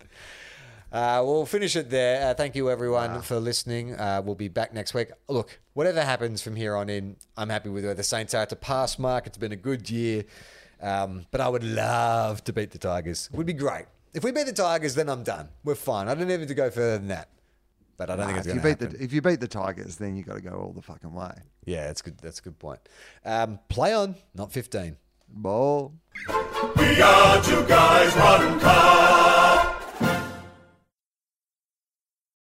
Uh, we'll finish it there. Uh, thank you, everyone, for listening. Uh, we'll be back next week. Look, whatever happens from here on in, I'm happy with where the Saints are. It's a pass mark. It's been a good year. Um, but I would love to beat the Tigers. It would be great. If we beat the Tigers, then I'm done. We're fine. I don't even need to go further than that. But I don't think it's if going you to beat happen. the if you beat the Tigers, then you got to go all the fucking way. Yeah, that's good. That's a good point. Um, play on, not 15. Ball. We are two guys, one